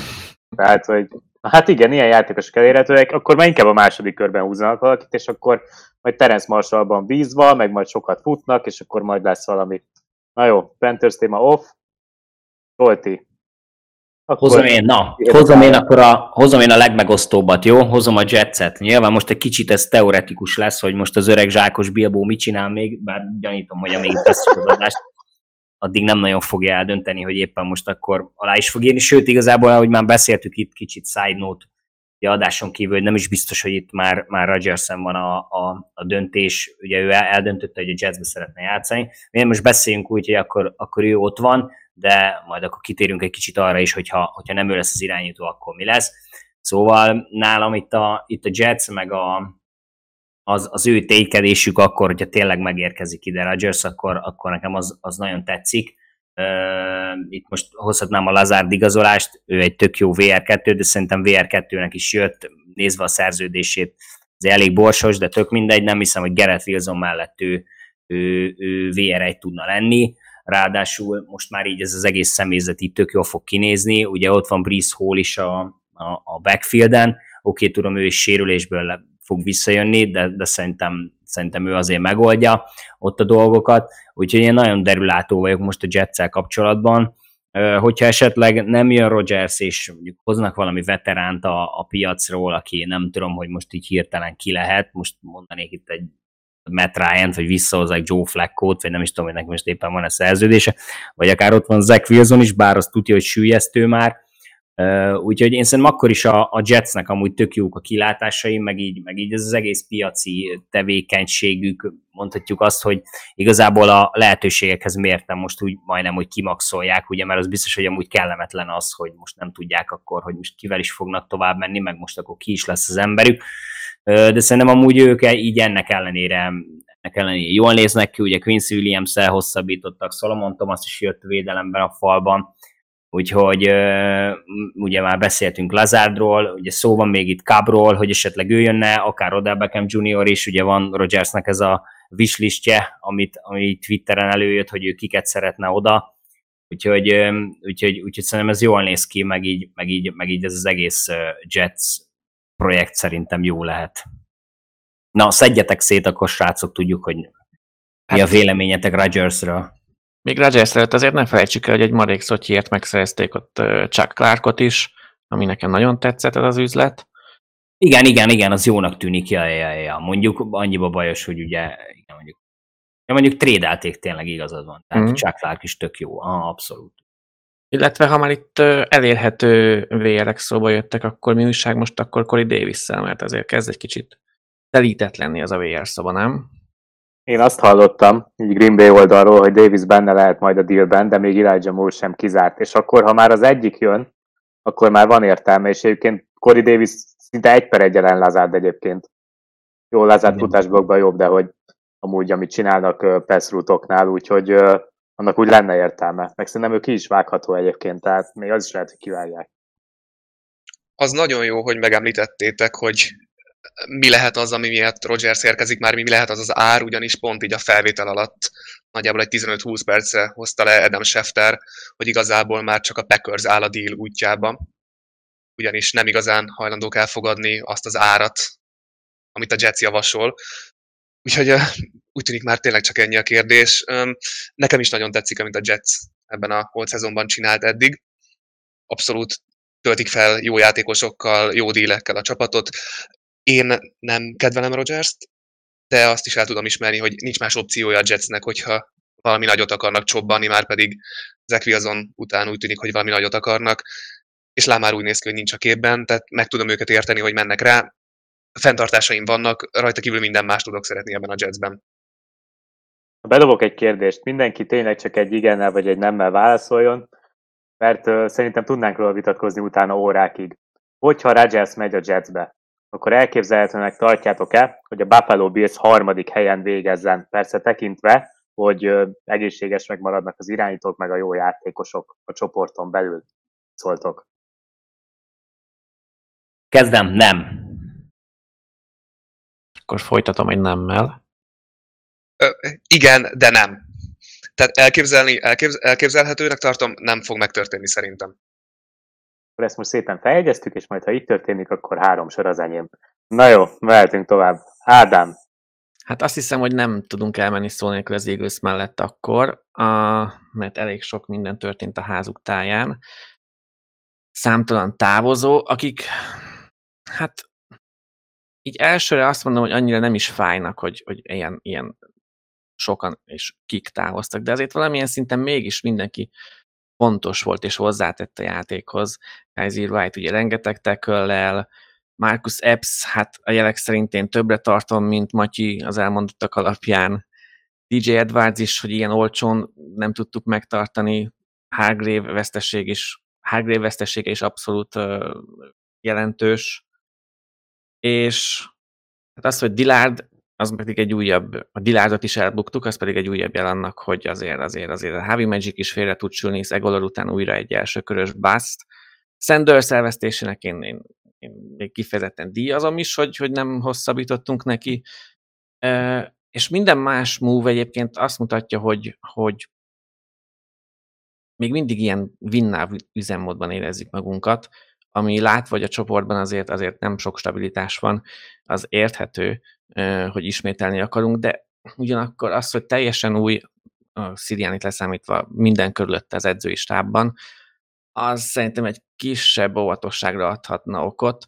Tehát, hogy hát igen, ilyen játékosok elérhetőek, akkor már inkább a második körben húznak valakit, és akkor majd Terence Marshallban vízva, meg majd sokat futnak, és akkor majd lesz valami Na jó, Panthers téma off. Solti. Akkor hozom én, na, hozom én akkor a, hozom én a legmegosztóbbat, jó? Hozom a Jetset. Nyilván most egy kicsit ez teoretikus lesz, hogy most az öreg zsákos Bilbó mit csinál még, bár gyanítom, hogy amíg tesszük az adást, addig nem nagyon fogja eldönteni, hogy éppen most akkor alá is fog írni. Sőt, igazából, ahogy már beszéltük itt, kicsit side note, ugye adáson kívül, hogy nem is biztos, hogy itt már, már Rodgersen van a, a, a döntés, ugye ő eldöntötte, hogy a Jetsbe szeretne játszani. Mi most beszéljünk úgy, hogy akkor, akkor ő ott van, de majd akkor kitérünk egy kicsit arra is, hogyha, hogyha nem ő lesz az irányító, akkor mi lesz. Szóval nálam itt a, itt a Jets, meg a, az, az ő tétkedésük akkor, hogyha tényleg megérkezik ide Rodgers, akkor, akkor nekem az, az nagyon tetszik. Itt most hozhatnám a Lazard igazolást, ő egy tök jó VR2, de szerintem VR2-nek is jött, nézve a szerződését, ez elég borsos, de tök mindegy, nem hiszem, hogy Gerett Wilson mellett ő, ő, ő VR1 tudna lenni ráadásul most már így ez az egész személyzet itt tök jól fog kinézni, ugye ott van Breeze Hall is a, a, a backfielden, oké, tudom, ő is sérülésből fog visszajönni, de, de szerintem, szerintem ő azért megoldja ott a dolgokat, úgyhogy én nagyon derülátó vagyok most a Jetszel kapcsolatban, hogyha esetleg nem jön Rogers, és mondjuk hoznak valami veteránt a, a piacról, aki nem tudom, hogy most így hirtelen ki lehet, most mondanék itt egy Matt ryan vagy visszahozzák Joe Flacco-t, vagy nem is tudom, hogy neki most éppen van a szerződése, vagy akár ott van Zach Wilson is, bár azt tudja, hogy sűjesztő már, úgyhogy én szerintem akkor is a, a Jetsnek amúgy tök jók a kilátásai, meg így, meg így ez az egész piaci tevékenységük, mondhatjuk azt, hogy igazából a lehetőségekhez mértem most úgy majdnem, hogy kimaxolják, ugye, mert az biztos, hogy amúgy kellemetlen az, hogy most nem tudják akkor, hogy most kivel is fognak tovább menni, meg most akkor ki is lesz az emberük de szerintem amúgy ők e- így ennek ellenére, ennek ellenére jól néznek ki, ugye Quincy Williams-el hosszabbítottak, Solomon Thomas is jött védelemben a falban, úgyhogy ugye már beszéltünk Lazardról, ugye szó van még itt Cabról, hogy esetleg ő jönne, akár Odell Beckham Jr. is, ugye van Rogersnek ez a wishlistje, amit, ami Twitteren előjött, hogy ő kiket szeretne oda, úgyhogy, úgyhogy, úgyhogy szerintem ez jól néz ki, meg így, meg így, meg így ez az egész Jets projekt szerintem jó lehet. Na, szedjetek szét, akkor srácok, tudjuk, hogy mi hát, a véleményetek Rodgersről. Még Rodgers előtt azért nem felejtsük el, hogy egy marék szotyiért megszerezték ott Chuck Clarkot is, ami nekem nagyon tetszett ez az üzlet. Igen, igen, igen, az jónak tűnik, ja, ja, ja. mondjuk annyiba bajos, hogy ugye, igen, mondjuk, ja, mondjuk trédelték tényleg igazad van, tehát mm. Chuck Clark is tök jó, ah, abszolút. Illetve ha már itt elérhető VR-ek szóba jöttek, akkor mi újság most akkor Corey davis mert azért kezd egy kicsit telített lenni az a VR szoba, nem? Én azt hallottam, így Green Bay oldalról, hogy Davis benne lehet majd a dealben, de még Elijah Moore sem kizárt. És akkor, ha már az egyik jön, akkor már van értelme, és egyébként Corey Davis szinte egy per egy ellen Lazard egyébként. Jó, Lazard futásblokban jobb, de hogy amúgy, amit csinálnak pass úgyhogy annak úgy lenne értelme. Meg szerintem ő ki is vágható egyébként, tehát még az is lehet, hogy kivágják. Az nagyon jó, hogy megemlítettétek, hogy mi lehet az, ami miatt Rogers érkezik már, mi lehet az az ár, ugyanis pont így a felvétel alatt nagyjából egy 15-20 percre hozta le Adam Schefter, hogy igazából már csak a Packers áll a deal útjába, ugyanis nem igazán hajlandók elfogadni azt az árat, amit a Jets javasol. Úgyhogy úgy tűnik már tényleg csak ennyi a kérdés. Nekem is nagyon tetszik, amit a Jets ebben a holt szezonban csinált eddig. Abszolút töltik fel jó játékosokkal, jó dílekkel a csapatot. Én nem kedvelem Rodgers-t, de azt is el tudom ismerni, hogy nincs más opciója a Jetsnek, hogyha valami nagyot akarnak csobbanni, már pedig Zach Wilson után úgy tűnik, hogy valami nagyot akarnak, és lám már úgy néz ki, hogy nincs a képben, tehát meg tudom őket érteni, hogy mennek rá. Fenntartásaim vannak, rajta kívül minden más tudok szeretni ebben a Jetsben. Bedobok egy kérdést, mindenki tényleg csak egy igennel vagy egy nemmel válaszoljon, mert uh, szerintem tudnánk róla vitatkozni utána órákig. Hogyha Rodgers megy a Jetsbe, akkor elképzelhetőnek tartjátok-e, hogy a Buffalo Bills harmadik helyen végezzen, persze tekintve, hogy uh, egészséges megmaradnak az irányítók, meg a jó játékosok a csoporton belül. Szóltok. Kezdem, nem. Akkor folytatom egy nemmel. Ö, igen, de nem. Tehát elképzelni, elképz, elképzelhetőnek tartom, nem fog megtörténni szerintem. Akkor ezt most szépen feljegyeztük, és majd ha így történik, akkor három sor az enyém. Na jó, mehetünk tovább. Ádám. Hát azt hiszem, hogy nem tudunk elmenni szó nélkül az Eagles mellett akkor, a, mert elég sok minden történt a házuk táján. Számtalan távozó, akik hát így elsőre azt mondom, hogy annyira nem is fájnak, hogy, hogy ilyen, ilyen sokan és kik távoztak, de azért valamilyen szinten mégis mindenki fontos volt és hozzátett a játékhoz. Kaiser White ugye rengeteg tackle Marcus Epps, hát a jelek szerint én többre tartom, mint Matyi az elmondottak alapján. DJ Edwards is, hogy ilyen olcsón nem tudtuk megtartani, Hargrave veszteség is, Hargrave vesztesége is abszolút uh, jelentős. És hát az, hogy Dillard, az pedig egy újabb, a Dillardot is elbuktuk, az pedig egy újabb jel annak, hogy azért, azért, azért a Heavy Magic is félre tud sülni, Egolor után újra egy elsőkörös bust. Sanders elvesztésének én, én én még kifejezetten díjazom is, hogy, hogy nem hosszabbítottunk neki. És minden más move egyébként azt mutatja, hogy, hogy még mindig ilyen vinnáv üzemmódban érezzük magunkat, ami látva, hogy a csoportban azért, azért nem sok stabilitás van, az érthető, hogy ismételni akarunk, de ugyanakkor az, hogy teljesen új, a Sziriánit leszámítva minden körülött az edzői stábban, az szerintem egy kisebb óvatosságra adhatna okot,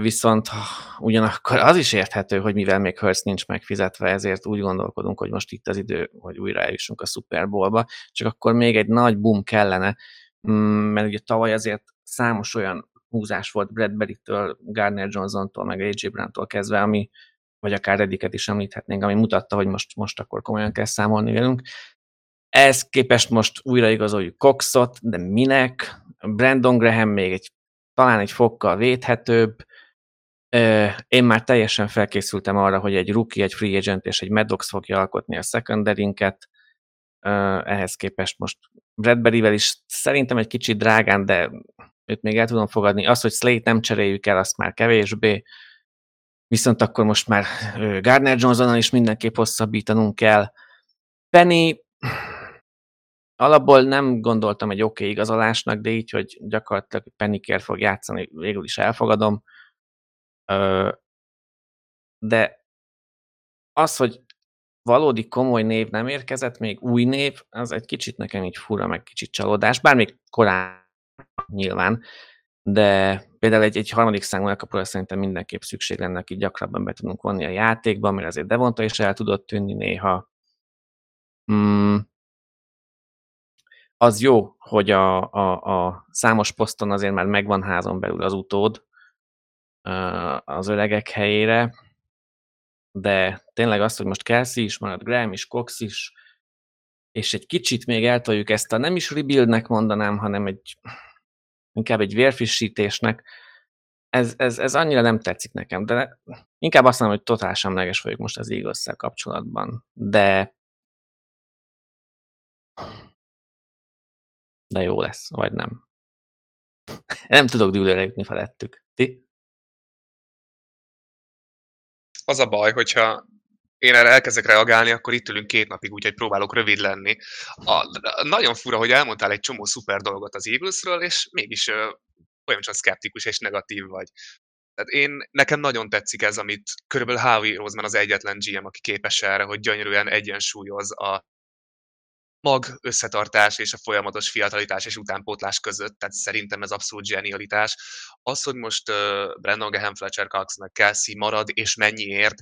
viszont ugyanakkor az is érthető, hogy mivel még Hurst nincs megfizetve, ezért úgy gondolkodunk, hogy most itt az idő, hogy újra eljussunk a Super Bowlba, csak akkor még egy nagy boom kellene, mert ugye tavaly azért számos olyan húzás volt Bradbury-től, Gardner Johnson-tól, meg AJ Brown-tól kezdve, ami, vagy akár Rediket is említhetnénk, ami mutatta, hogy most, most akkor komolyan kell számolni velünk. Ehhez képest most újraigazoljuk Coxot, de minek? Brandon Graham még egy, talán egy fokkal védhetőbb. Én már teljesen felkészültem arra, hogy egy rookie, egy free agent és egy Maddox fogja alkotni a secondarinket. Ehhez képest most Bradbury-vel is szerintem egy kicsit drágán, de őt még el tudom fogadni. Az, hogy Slate nem cseréljük el, azt már kevésbé. Viszont akkor most már Gardner Johnsonnal is mindenképp hosszabbítanunk kell. Penny Alapból nem gondoltam egy oké okay igazolásnak, de így, hogy gyakorlatilag Penniker fog játszani, végül is elfogadom. De az, hogy valódi komoly név nem érkezett, még új név, az egy kicsit nekem így fura, meg kicsit csalódás, bár még korán nyilván, de például egy, egy harmadik számú elkapóra szerintem mindenképp szükség lenne, aki gyakrabban be tudunk vonni a játékba, mert azért Devonta is el tudott tűnni néha. Mm, az jó, hogy a, a, a számos poszton azért már megvan házon belül az utód az öregek helyére, de tényleg az, hogy most Kelsey is marad, Graham is, Cox is, és egy kicsit még eltoljuk ezt a nem is rebuildnek mondanám, hanem egy inkább egy vérfrissítésnek, ez, ez, ez annyira nem tetszik nekem, de inkább azt mondom, hogy totál semleges vagyok most az eagles kapcsolatban. De de jó lesz, vagy nem. Nem tudok dűlőre jutni felettük. Ti? Az a baj, hogyha én erre elkezdek reagálni, akkor itt ülünk két napig, úgyhogy próbálok rövid lenni. A, nagyon fura, hogy elmondtál egy csomó szuper dolgot az Eaglesről, és mégis uh, olyan csak szkeptikus és negatív vagy. Tehát én, nekem nagyon tetszik ez, amit körülbelül Howie Roseman az egyetlen GM, aki képes erre, hogy gyönyörűen egyensúlyoz a mag összetartás és a folyamatos fiatalitás és utánpótlás között, tehát szerintem ez abszolút zsenialitás. Az, hogy most uh, Brandon Graham, Fletcher Cox, meg Kelsey marad, és mennyiért,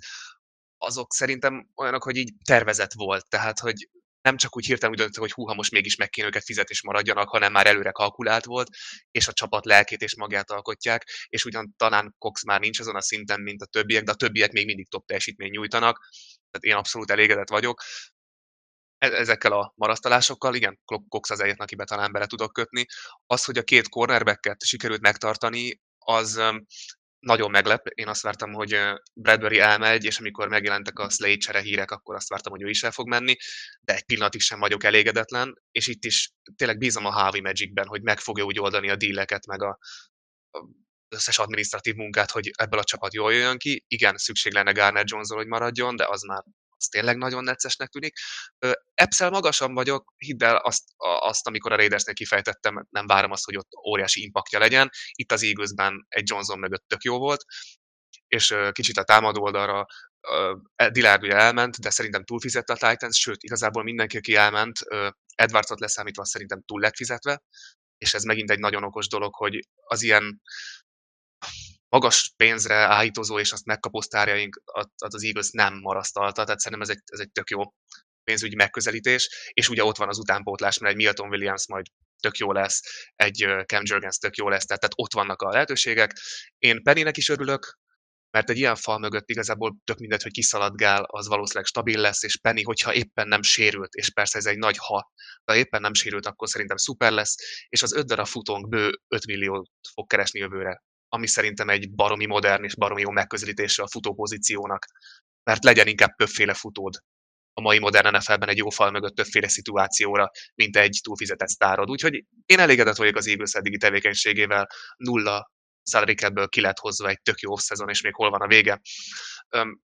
azok szerintem olyanok, hogy így tervezett volt, tehát hogy nem csak úgy hirtelen úgy döntött, hogy húha, most mégis meg kéne őket fizetni és maradjanak, hanem már előre kalkulált volt, és a csapat lelkét és magját alkotják, és ugyan talán Cox már nincs azon a szinten, mint a többiek, de a többiek még mindig top teljesítmény nyújtanak, tehát én abszolút elégedett vagyok. E-, ezekkel a marasztalásokkal, igen, Cox az egyetlen, akibe talán bele tudok kötni. Az, hogy a két cornerbacket sikerült megtartani, az nagyon meglep. Én azt vártam, hogy Bradbury elmegy, és amikor megjelentek a Slade csere hírek, akkor azt vártam, hogy ő is el fog menni, de egy pillanatig sem vagyok elégedetlen, és itt is tényleg bízom a Harvey Magicben, hogy meg fogja úgy oldani a díleket, meg a, összes administratív munkát, hogy ebből a csapat jól jöjjön ki. Igen, szükség lenne Garner Johnson, hogy maradjon, de az már az tényleg nagyon neccesnek tűnik. Epszel magasan vagyok, hidd el azt, azt, amikor a Raidersnél kifejtettem, nem várom azt, hogy ott óriási impaktja legyen. Itt az Eaglesben egy Johnson mögött tök jó volt, és kicsit a támadó oldalra uh, Dillard ugye elment, de szerintem túlfizette a Titans, sőt, igazából mindenki, aki elment, Edwardsot leszámítva szerintem túl lett fizetve, és ez megint egy nagyon okos dolog, hogy az ilyen magas pénzre állítozó és azt megkapó sztárjaink az Eagles nem marasztalta, tehát szerintem ez egy, ez egy tök jó pénzügyi megközelítés, és ugye ott van az utánpótlás, mert egy Milton Williams majd tök jó lesz, egy Cam Jurgens tök jó lesz, tehát, tehát ott vannak a lehetőségek. Én Pennynek is örülök, mert egy ilyen fal mögött igazából tök mindegy, hogy kiszaladgál, az valószínűleg stabil lesz, és Penny, hogyha éppen nem sérült, és persze ez egy nagy ha, de éppen nem sérült, akkor szerintem szuper lesz, és az öt darab futónk bő 5 milliót fog keresni jövőre, ami szerintem egy baromi modern és baromi jó megközelítése a futópozíciónak, mert legyen inkább többféle futód a mai modern NFL-ben egy jó fal mögött többféle szituációra, mint egy túlfizetett sztárod. Úgyhogy én elégedett vagyok az Eagles eddigi tevékenységével, nulla salary ki lett hozva egy tök jó szezon, és még hol van a vége. Öm,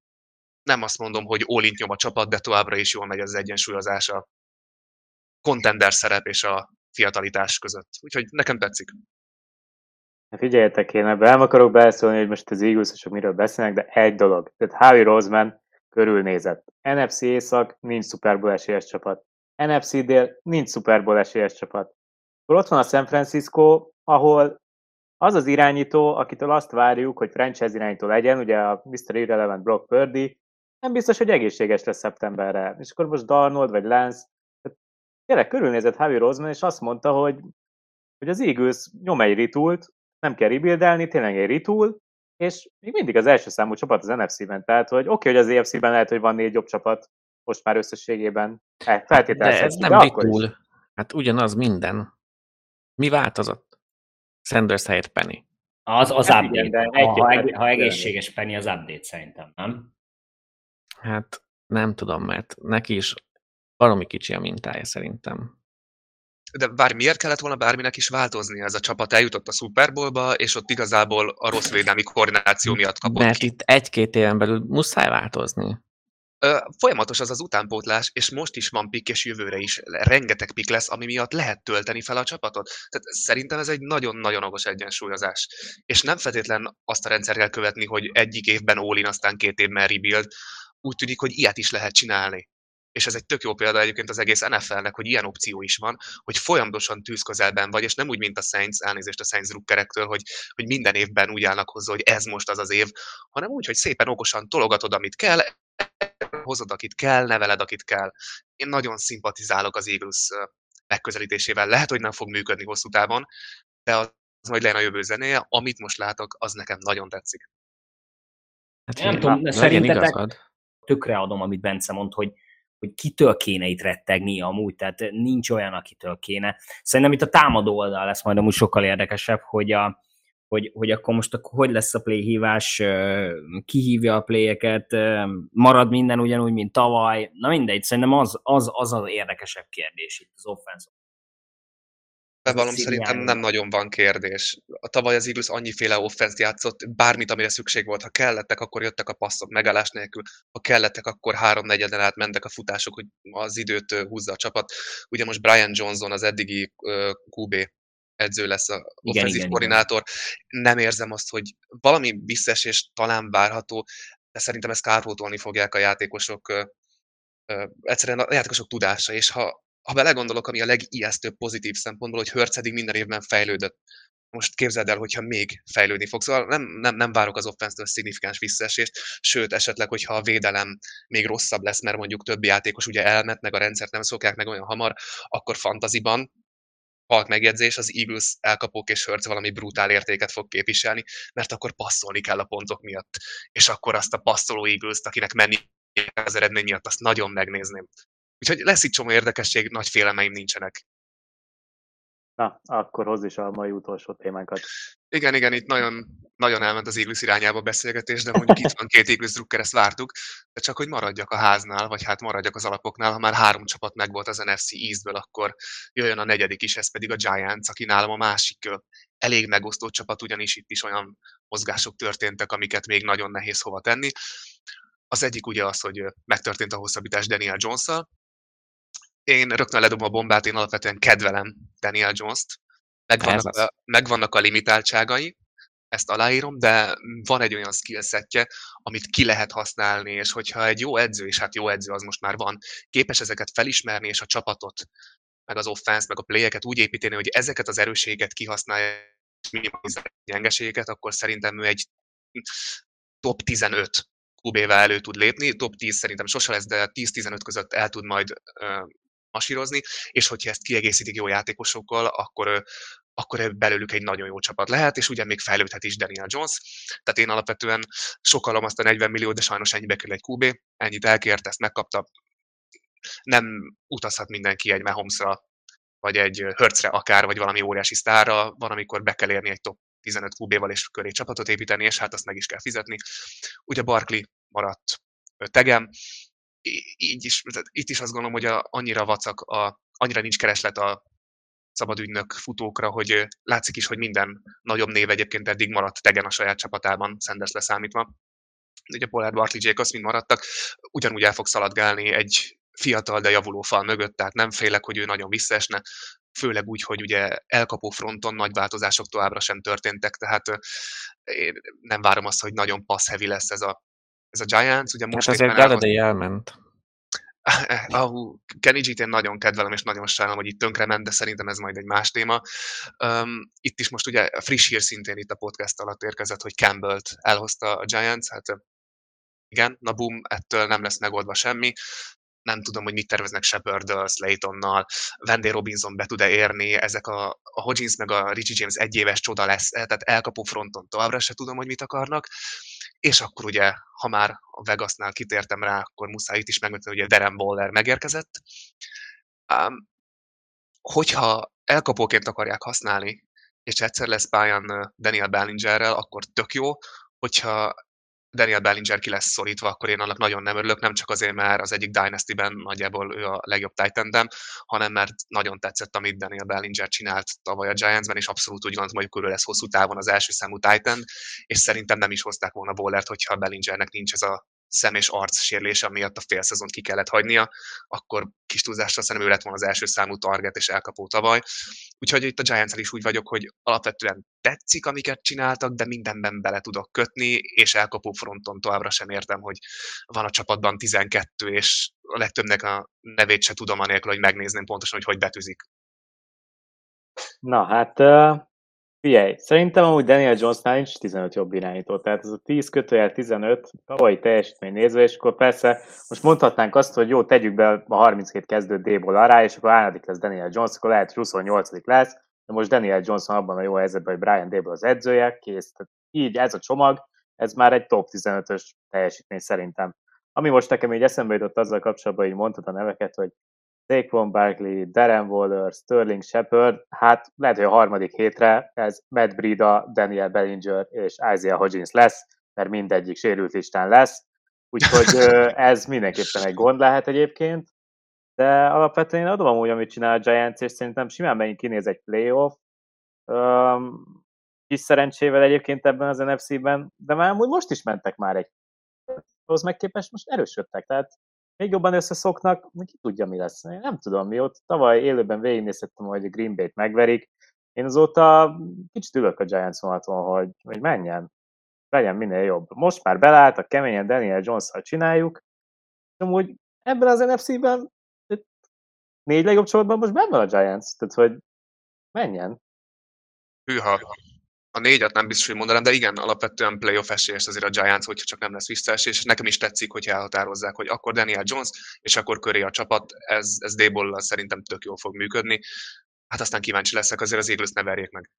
nem azt mondom, hogy all nyom a csapat, de továbbra is jól megy az egyensúlyozás a contender szerep és a fiatalitás között. Úgyhogy nekem tetszik. Figyeljetek, én ebben nem akarok beleszólni, hogy most az eagles miről beszélnek, de egy dolog. Tehát Harry Roseman körülnézett. NFC Észak nincs Super esélyes csapat. NFC Dél nincs Super esélyes csapat. Akkor ott van a San Francisco, ahol az az irányító, akitől azt várjuk, hogy franchise irányító legyen, ugye a Mr. Irrelevant Brock Purdy, nem biztos, hogy egészséges lesz szeptemberre. És akkor most Darnold vagy Lance, tényleg körülnézett Javi Roseman, és azt mondta, hogy, hogy az Eagles nyom egy ritult, nem kell rebuildelni, tényleg egy ritul, és még mindig az első számú csapat az NFC-ben, tehát hogy oké, okay, hogy az EFC-ben lehet, hogy van négy jobb csapat, most már összességében feltételezhető. De ez nem de ritul. Hát ugyanaz minden. Mi változott? Sanders helyett Penny. Az, az hát update. Igen, ha, ha, ha egészséges Penny, az update szerintem, nem? Hát nem tudom, mert neki is valami kicsi a mintája szerintem. De bár miért kellett volna bárminek is változni ez a csapat? Eljutott a Super Bowlba, és ott igazából a rossz védelmi koordináció miatt kapott Mert ki. itt egy-két éven belül muszáj változni folyamatos az az utánpótlás, és most is van pik, és jövőre is rengeteg pik lesz, ami miatt lehet tölteni fel a csapatot. Tehát szerintem ez egy nagyon-nagyon okos egyensúlyozás. És nem feltétlen azt a rendszer kell követni, hogy egyik évben all aztán két évben rebuild. Úgy tűnik, hogy ilyet is lehet csinálni. És ez egy tök jó példa egyébként az egész NFL-nek, hogy ilyen opció is van, hogy folyamatosan tűzközelben vagy, és nem úgy, mint a Saints, elnézést a Saints rukkerektől, hogy, hogy minden évben úgy állnak hozzá, hogy ez most az az év, hanem úgy, hogy szépen okosan tologatod, amit kell, hozod, akit kell, neveled, akit kell. Én nagyon szimpatizálok az Eagles megközelítésével. Lehet, hogy nem fog működni hosszú távon, de az majd legyen a jövő zenéje. Amit most látok, az nekem nagyon tetszik. Hát nem tudom, szerintetek tökre adom, amit Bence mond, hogy, hogy kitől kéne itt rettegni amúgy, tehát nincs olyan, akitől kéne. Szerintem itt a támadó oldal lesz majd amúgy sokkal érdekesebb, hogy a, hogy, hogy akkor most akkor hogy lesz a playhívás, kihívja a playeket, marad minden ugyanúgy, mint tavaly, na mindegy, szerintem az az, az, az érdekesebb kérdés itt az offense. Bevallom, szerintem nem nagyon van kérdés. A tavaly az Eagles annyiféle offense játszott, bármit, amire szükség volt. Ha kellettek, akkor jöttek a passzok megállás nélkül. Ha kellettek, akkor három negyeden át mentek a futások, hogy az időt húzza a csapat. Ugye most Brian Johnson, az eddigi QB edző lesz a offenzív koordinátor. Igen. Nem érzem azt, hogy valami visszaesés talán várható, de szerintem ezt kárpótolni fogják a játékosok, egyszerűen a játékosok tudása, és ha, ha belegondolok, ami a legijesztőbb pozitív szempontból, hogy Hurts eddig minden évben fejlődött. Most képzeld el, hogyha még fejlődni fog. Szóval nem, nem, nem várok az offense szignifikáns visszaesést, sőt, esetleg, hogyha a védelem még rosszabb lesz, mert mondjuk többi játékos ugye elmet, meg a rendszert nem szokják meg olyan hamar, akkor fantaziban halk megjegyzés, az Eagles elkapók és Hurts valami brutál értéket fog képviselni, mert akkor passzolni kell a pontok miatt. És akkor azt a passzoló eagles akinek menni az eredmény miatt, azt nagyon megnézném. Úgyhogy lesz itt csomó érdekesség, nagy félemeim nincsenek. Na, akkor hoz is a mai utolsó témánkat. Igen, igen, itt nagyon, nagyon elment az Eagles irányába a beszélgetés, de mondjuk itt van két Eagles drukker, ezt vártuk, de csak hogy maradjak a háznál, vagy hát maradjak az alapoknál, ha már három csapat megvolt az NFC Eastből, akkor jöjjön a negyedik is, ez pedig a Giants, aki nálam a másik elég megosztó csapat, ugyanis itt is olyan mozgások történtek, amiket még nagyon nehéz hova tenni. Az egyik ugye az, hogy megtörtént a hosszabbítás Daniel jones én rögtön ledobom a bombát, én alapvetően kedvelem Daniel Jones-t, megvannak, a, megvannak a limitáltságai, ezt aláírom, de van egy olyan skillsetje, amit ki lehet használni, és hogyha egy jó edző, és hát jó edző az most már van, képes ezeket felismerni, és a csapatot, meg az offense, meg a playeket úgy építeni, hogy ezeket az erősséget kihasználja, és minimalizálja a gyengeségeket, akkor szerintem ő egy top 15 QB-vel elő tud lépni, top 10 szerintem sose lesz, de 10-15 között el tud majd masírozni, és hogyha ezt kiegészítik jó játékosokkal, akkor, akkor belőlük egy nagyon jó csapat lehet, és ugye még fejlődhet is Daniel Jones. Tehát én alapvetően sokalom azt a 40 millió, de sajnos ennyibe kerül egy QB, ennyit elkért, ezt megkapta. Nem utazhat mindenki egy Mahomesra, vagy egy Hertzre akár, vagy valami óriási sztárra, van, amikor be kell érni egy top 15 QB-val és köré csapatot építeni, és hát azt meg is kell fizetni. Ugye Barkley maradt tegem, így is, itt is azt gondolom, hogy a, annyira vacak, a, annyira nincs kereslet a szabadügynök futókra, hogy látszik is, hogy minden nagyobb név egyébként eddig maradt tegen a saját csapatában, Sanders leszámítva. Ugye Pollard, Barkley, Jacobs mind maradtak, ugyanúgy el fog szaladgálni egy fiatal, de javuló fal mögött, tehát nem félek, hogy ő nagyon visszaesne, főleg úgy, hogy ugye elkapó fronton nagy változások továbbra sem történtek, tehát én nem várom azt, hogy nagyon pass lesz ez a, ez a Giants. Ugye most hát azért Galladay elment. [LAUGHS] Uh, Kenny G-t én nagyon kedvelem, és nagyon sajnálom, hogy itt tönkrement, de szerintem ez majd egy más téma. Um, itt is most ugye a friss hír szintén itt a podcast alatt érkezett, hogy Campbell-t elhozta a Giants, hát igen, na boom, ettől nem lesz megoldva semmi nem tudom, hogy mit terveznek shepard Slaytonnal, Wendy Robinson be tud-e érni, ezek a, a Hodgins meg a Richie James egyéves csoda lesz, tehát elkapó fronton továbbra se tudom, hogy mit akarnak, és akkor ugye, ha már a Vegasnál kitértem rá, akkor muszáj itt is megmutatni, hogy a Darren Waller megérkezett. Um, hogyha elkapóként akarják használni, és egyszer lesz pályán Daniel Ballingerrel, akkor tök jó, hogyha Daniel Bellinger ki lesz szorítva, akkor én annak nagyon nem örülök, nem csak azért, mert az egyik Dynasty-ben nagyjából ő a legjobb titan hanem mert nagyon tetszett, amit Daniel Bellinger csinált tavaly a Giants-ben, és abszolút úgy gondolom, hogy ő lesz hosszú távon az első számú Titan, és szerintem nem is hozták volna Bowlert, hogyha Bellingernek nincs ez a szem és arc sérülése miatt a fél szezont ki kellett hagynia, akkor kis túlzásra szerintem ő lett volna az első számú target és elkapó tavaly. Úgyhogy itt a giants is úgy vagyok, hogy alapvetően tetszik, amiket csináltak, de mindenben bele tudok kötni, és elkapó fronton továbbra sem értem, hogy van a csapatban 12, és a legtöbbnek a nevét se tudom anélkül, hogy megnézném pontosan, hogy hogy betűzik. Na hát Figyelj, szerintem amúgy Daniel Jonesnál nincs 15 jobb irányító, tehát ez a 10 kötőjel 15 tavalyi teljesítmény nézve, és akkor persze most mondhatnánk azt, hogy jó, tegyük be a 32 kezdő D-ból arra, és akkor álnadik lesz Daniel Jones, akkor lehet, hogy 28 lesz, de most Daniel Johnson abban a jó helyzetben, hogy Brian Dable az edzője, kész. Tehát így ez a csomag, ez már egy top 15-ös teljesítmény szerintem. Ami most nekem így eszembe jutott azzal kapcsolatban, hogy mondtad a neveket, hogy Saquon Barkley, Darren Waller, Sterling Shepard, hát lehet, hogy a harmadik hétre ez Matt Brida, Daniel Bellinger és Isaiah Hodgins lesz, mert mindegyik sérült listán lesz, úgyhogy [LAUGHS] ez mindenképpen egy gond lehet egyébként, de alapvetően én adom amúgy, amit csinál a Giants, és szerintem simán megint kinéz egy playoff, um, kis szerencsével egyébként ebben az NFC-ben, de már amúgy most is mentek már egy. Ahhoz megképest most erősödtek, tehát még jobban összeszoknak, ki tudja, mi lesz. Én nem tudom, mi ott tavaly élőben végignézhettem, hogy a Green Bay-t megverik. Én azóta kicsit ülök a Giants vonaton, hogy, hogy menjen, legyen minél jobb. Most már a keményen Daniel jones csináljuk, és amúgy ebben az NFC-ben négy legjobb csoportban most benne van a Giants, tehát hogy menjen. Hűha a négyet nem biztos, hogy mondanám, de igen, alapvetően playoff esélyes azért a Giants, hogyha csak nem lesz visszaesés, és nekem is tetszik, hogy elhatározzák, hogy akkor Daniel Jones, és akkor köré a csapat, ez, ez d szerintem tök jól fog működni. Hát aztán kíváncsi leszek, azért az Eagles ne verjék meg.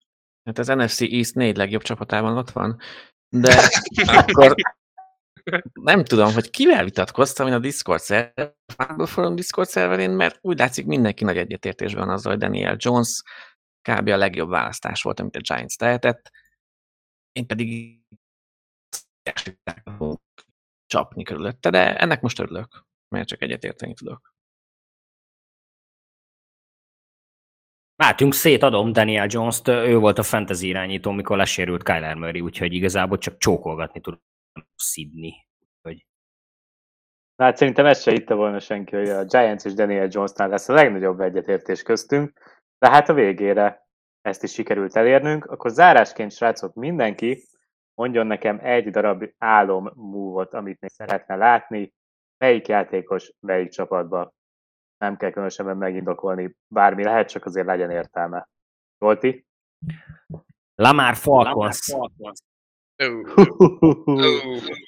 Hát az NFC East négy legjobb csapatában ott van, de [LAUGHS] akkor nem tudom, hogy kivel vitatkoztam én a Discord szerver, a Forum Discord szerverén, mert úgy látszik mindenki nagy egyetértésben azzal, hogy Daniel Jones kb. a legjobb választás volt, amit a Giants tehetett. Én pedig csapni körülötte, de ennek most örülök, mert csak egyetérteni tudok. Látjunk, szétadom Daniel Jones-t, ő volt a fantasy irányító, mikor lesérült Kyler Murray, úgyhogy igazából csak csókolgatni tud szidni. Hogy... Hát szerintem ezt se hitte volna senki, hogy a Giants és Daniel Jonesnál lesz a legnagyobb egyetértés köztünk, de hát a végére ezt is sikerült elérnünk, akkor zárásként, srácok, mindenki mondjon nekem egy darab álom move amit még szeretne látni, melyik játékos, melyik csapatba. Nem kell különösebben megindokolni, bármi lehet, csak azért legyen értelme. Volti? Lamar Falcons. [LAUGHS]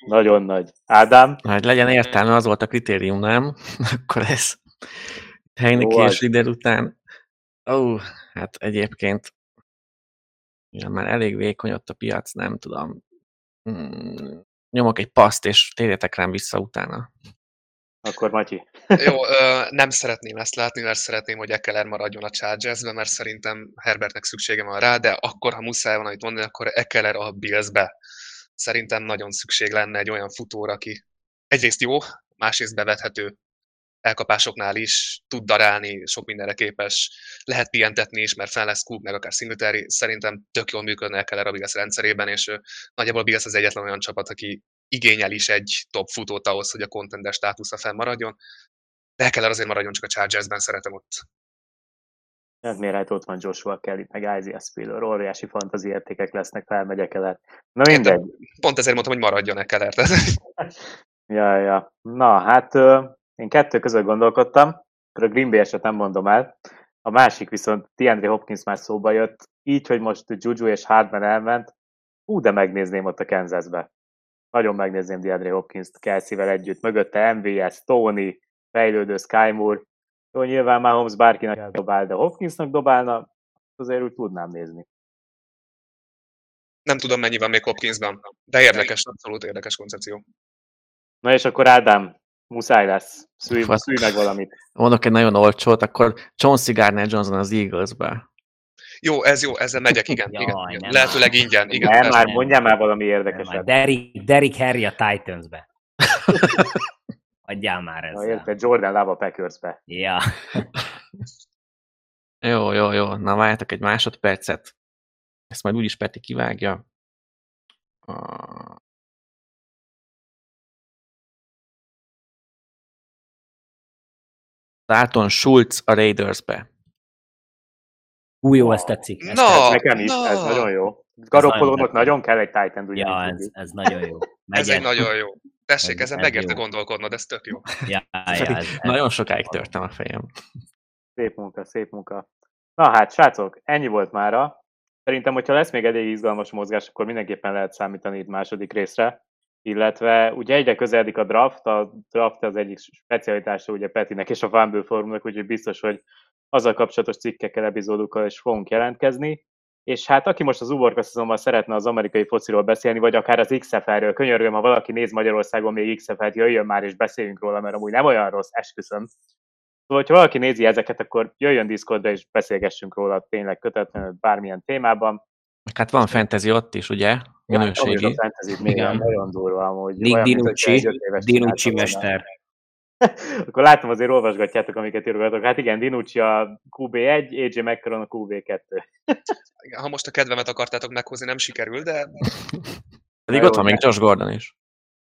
Nagyon nagy. Ádám? Hát legyen értelme, az volt a kritérium, nem? [LAUGHS] Akkor ez Heineken és Rider után. Ó, oh, hát egyébként ja, már elég vékony ott a piac, nem tudom. Hmm, nyomok egy paszt, és térjetek rám vissza utána. Akkor Matyi. Jó, [LAUGHS] ö, nem szeretném ezt látni, mert szeretném, hogy Ekeler maradjon a chargers mert szerintem Herbertnek szüksége van rá, de akkor, ha muszáj van amit mondani, akkor Ekeler a Bills-be. Szerintem nagyon szükség lenne egy olyan futóra, aki egyrészt jó, másrészt bevethető, elkapásoknál is tud darálni, sok mindenre képes, lehet pihentetni is, mert fel lesz Cook, meg akár Singletary, szerintem tök jól működne Keller a Bills rendszerében, és nagyjából a Bills az egyetlen olyan csapat, aki igényel is egy top futót ahhoz, hogy a contender státusza fennmaradjon, de Keller azért maradjon, csak a Chargersben szeretem ott. Hát miért hát ott van Joshua Kelly, meg Isaiah Spiller, óriási fantazi értékek lesznek, felmegyek el. Na mindegy. Pont ezért mondtam, hogy maradjon-e Keller. [LAUGHS] ja, ja. Na, hát én kettő között gondolkodtam, akkor a Green Bay eset nem mondom el. A másik viszont DeAndre Hopkins már szóba jött, így, hogy most Juju és Hardman elment, ú, de megnézném ott a Kansasbe. Nagyon megnézném DeAndre Hopkins-t Kelsey-vel együtt, mögötte MVS, Tony, fejlődő Sky Moore. Jó, nyilván már Holmes bárkinek dobál, de Hopkinsnak dobálna, azért úgy tudnám nézni. Nem tudom, mennyi van még Hopkinsban, de érdekes, abszolút érdekes koncepció. Na és akkor Ádám, Muszáj lesz. Szülj, szülj meg valamit. Mondok egy nagyon olcsót, akkor Chauncey Gardner Johnson az Eagles-be. Jó, ez jó, ezzel megyek, igen. Jaj, igen. igen. Lehetőleg ingyen. Igen, nem, már mondjál már valami érdekeset. Derrick, Derrick Harry a Titans-be. [LAUGHS] Adjál már ezzel. Ja, érted, Jordan Lava Packersbe. Ja. [LAUGHS] jó, jó, jó. Na várjátok egy másodpercet. Ezt majd úgyis Peti kivágja. Dalton Schultz a Raidersbe. Hú, jó, ezt tetszik. Ezt no, nekem is, no. ez nagyon jó. Garoppolónak nagyon kell egy Titan, ugye? Ja, ez, ez nagyon jó. [LAUGHS] ez egy nagyon jó. Tessék, ezen megérte gondolkodnod, ez tök jó. [LAUGHS] Ja, ja, ez, nagyon sokáig törtem a fejem. Szép munka, szép munka. Na hát, srácok, ennyi volt mára. Szerintem, hogyha lesz még elég izgalmas mozgás, akkor mindenképpen lehet számítani itt második részre illetve ugye egyre közeledik a draft, a draft az egyik specialitása ugye Petinek és a Fumble Forumnak, úgyhogy biztos, hogy azzal kapcsolatos cikkekkel, epizódokkal is fogunk jelentkezni. És hát aki most az uborka szezonban szeretne az amerikai fociról beszélni, vagy akár az XFL-ről, könyörgöm, ha valaki néz Magyarországon még XFL-t, jöjjön már és beszéljünk róla, mert amúgy nem olyan rossz, esküszöm. Szóval, ha valaki nézi ezeket, akkor jöjjön Discordra és beszélgessünk róla tényleg kötetlenül bármilyen témában. Hát van fantasy ott is, ugye? Minőségi. Ja, a fantasy még nagyon durva amúgy. Nick Dinucci, Dinucci mester. [LAUGHS] Akkor látom, azért olvasgatjátok, amiket írogatok. Hát igen, Dinucci a QB1, AJ McCarron a QB2. [LAUGHS] ha most a kedvemet akartátok meghozni, nem sikerül, de... Pedig ott van még Josh Gordon is.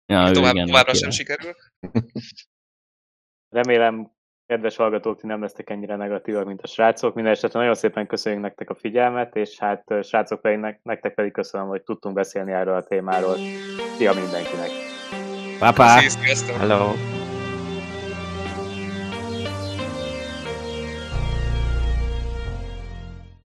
Ja, tovább, igen, továbbra sem sikerül. [LAUGHS] Remélem kedves hallgatók, ti nem lesztek ennyire negatívak, mint a srácok. Mindenesetre nagyon szépen köszönjük nektek a figyelmet, és hát srácok pedig nektek pedig köszönöm, hogy tudtunk beszélni erről a témáról. Szia mindenkinek! Papa! Hello!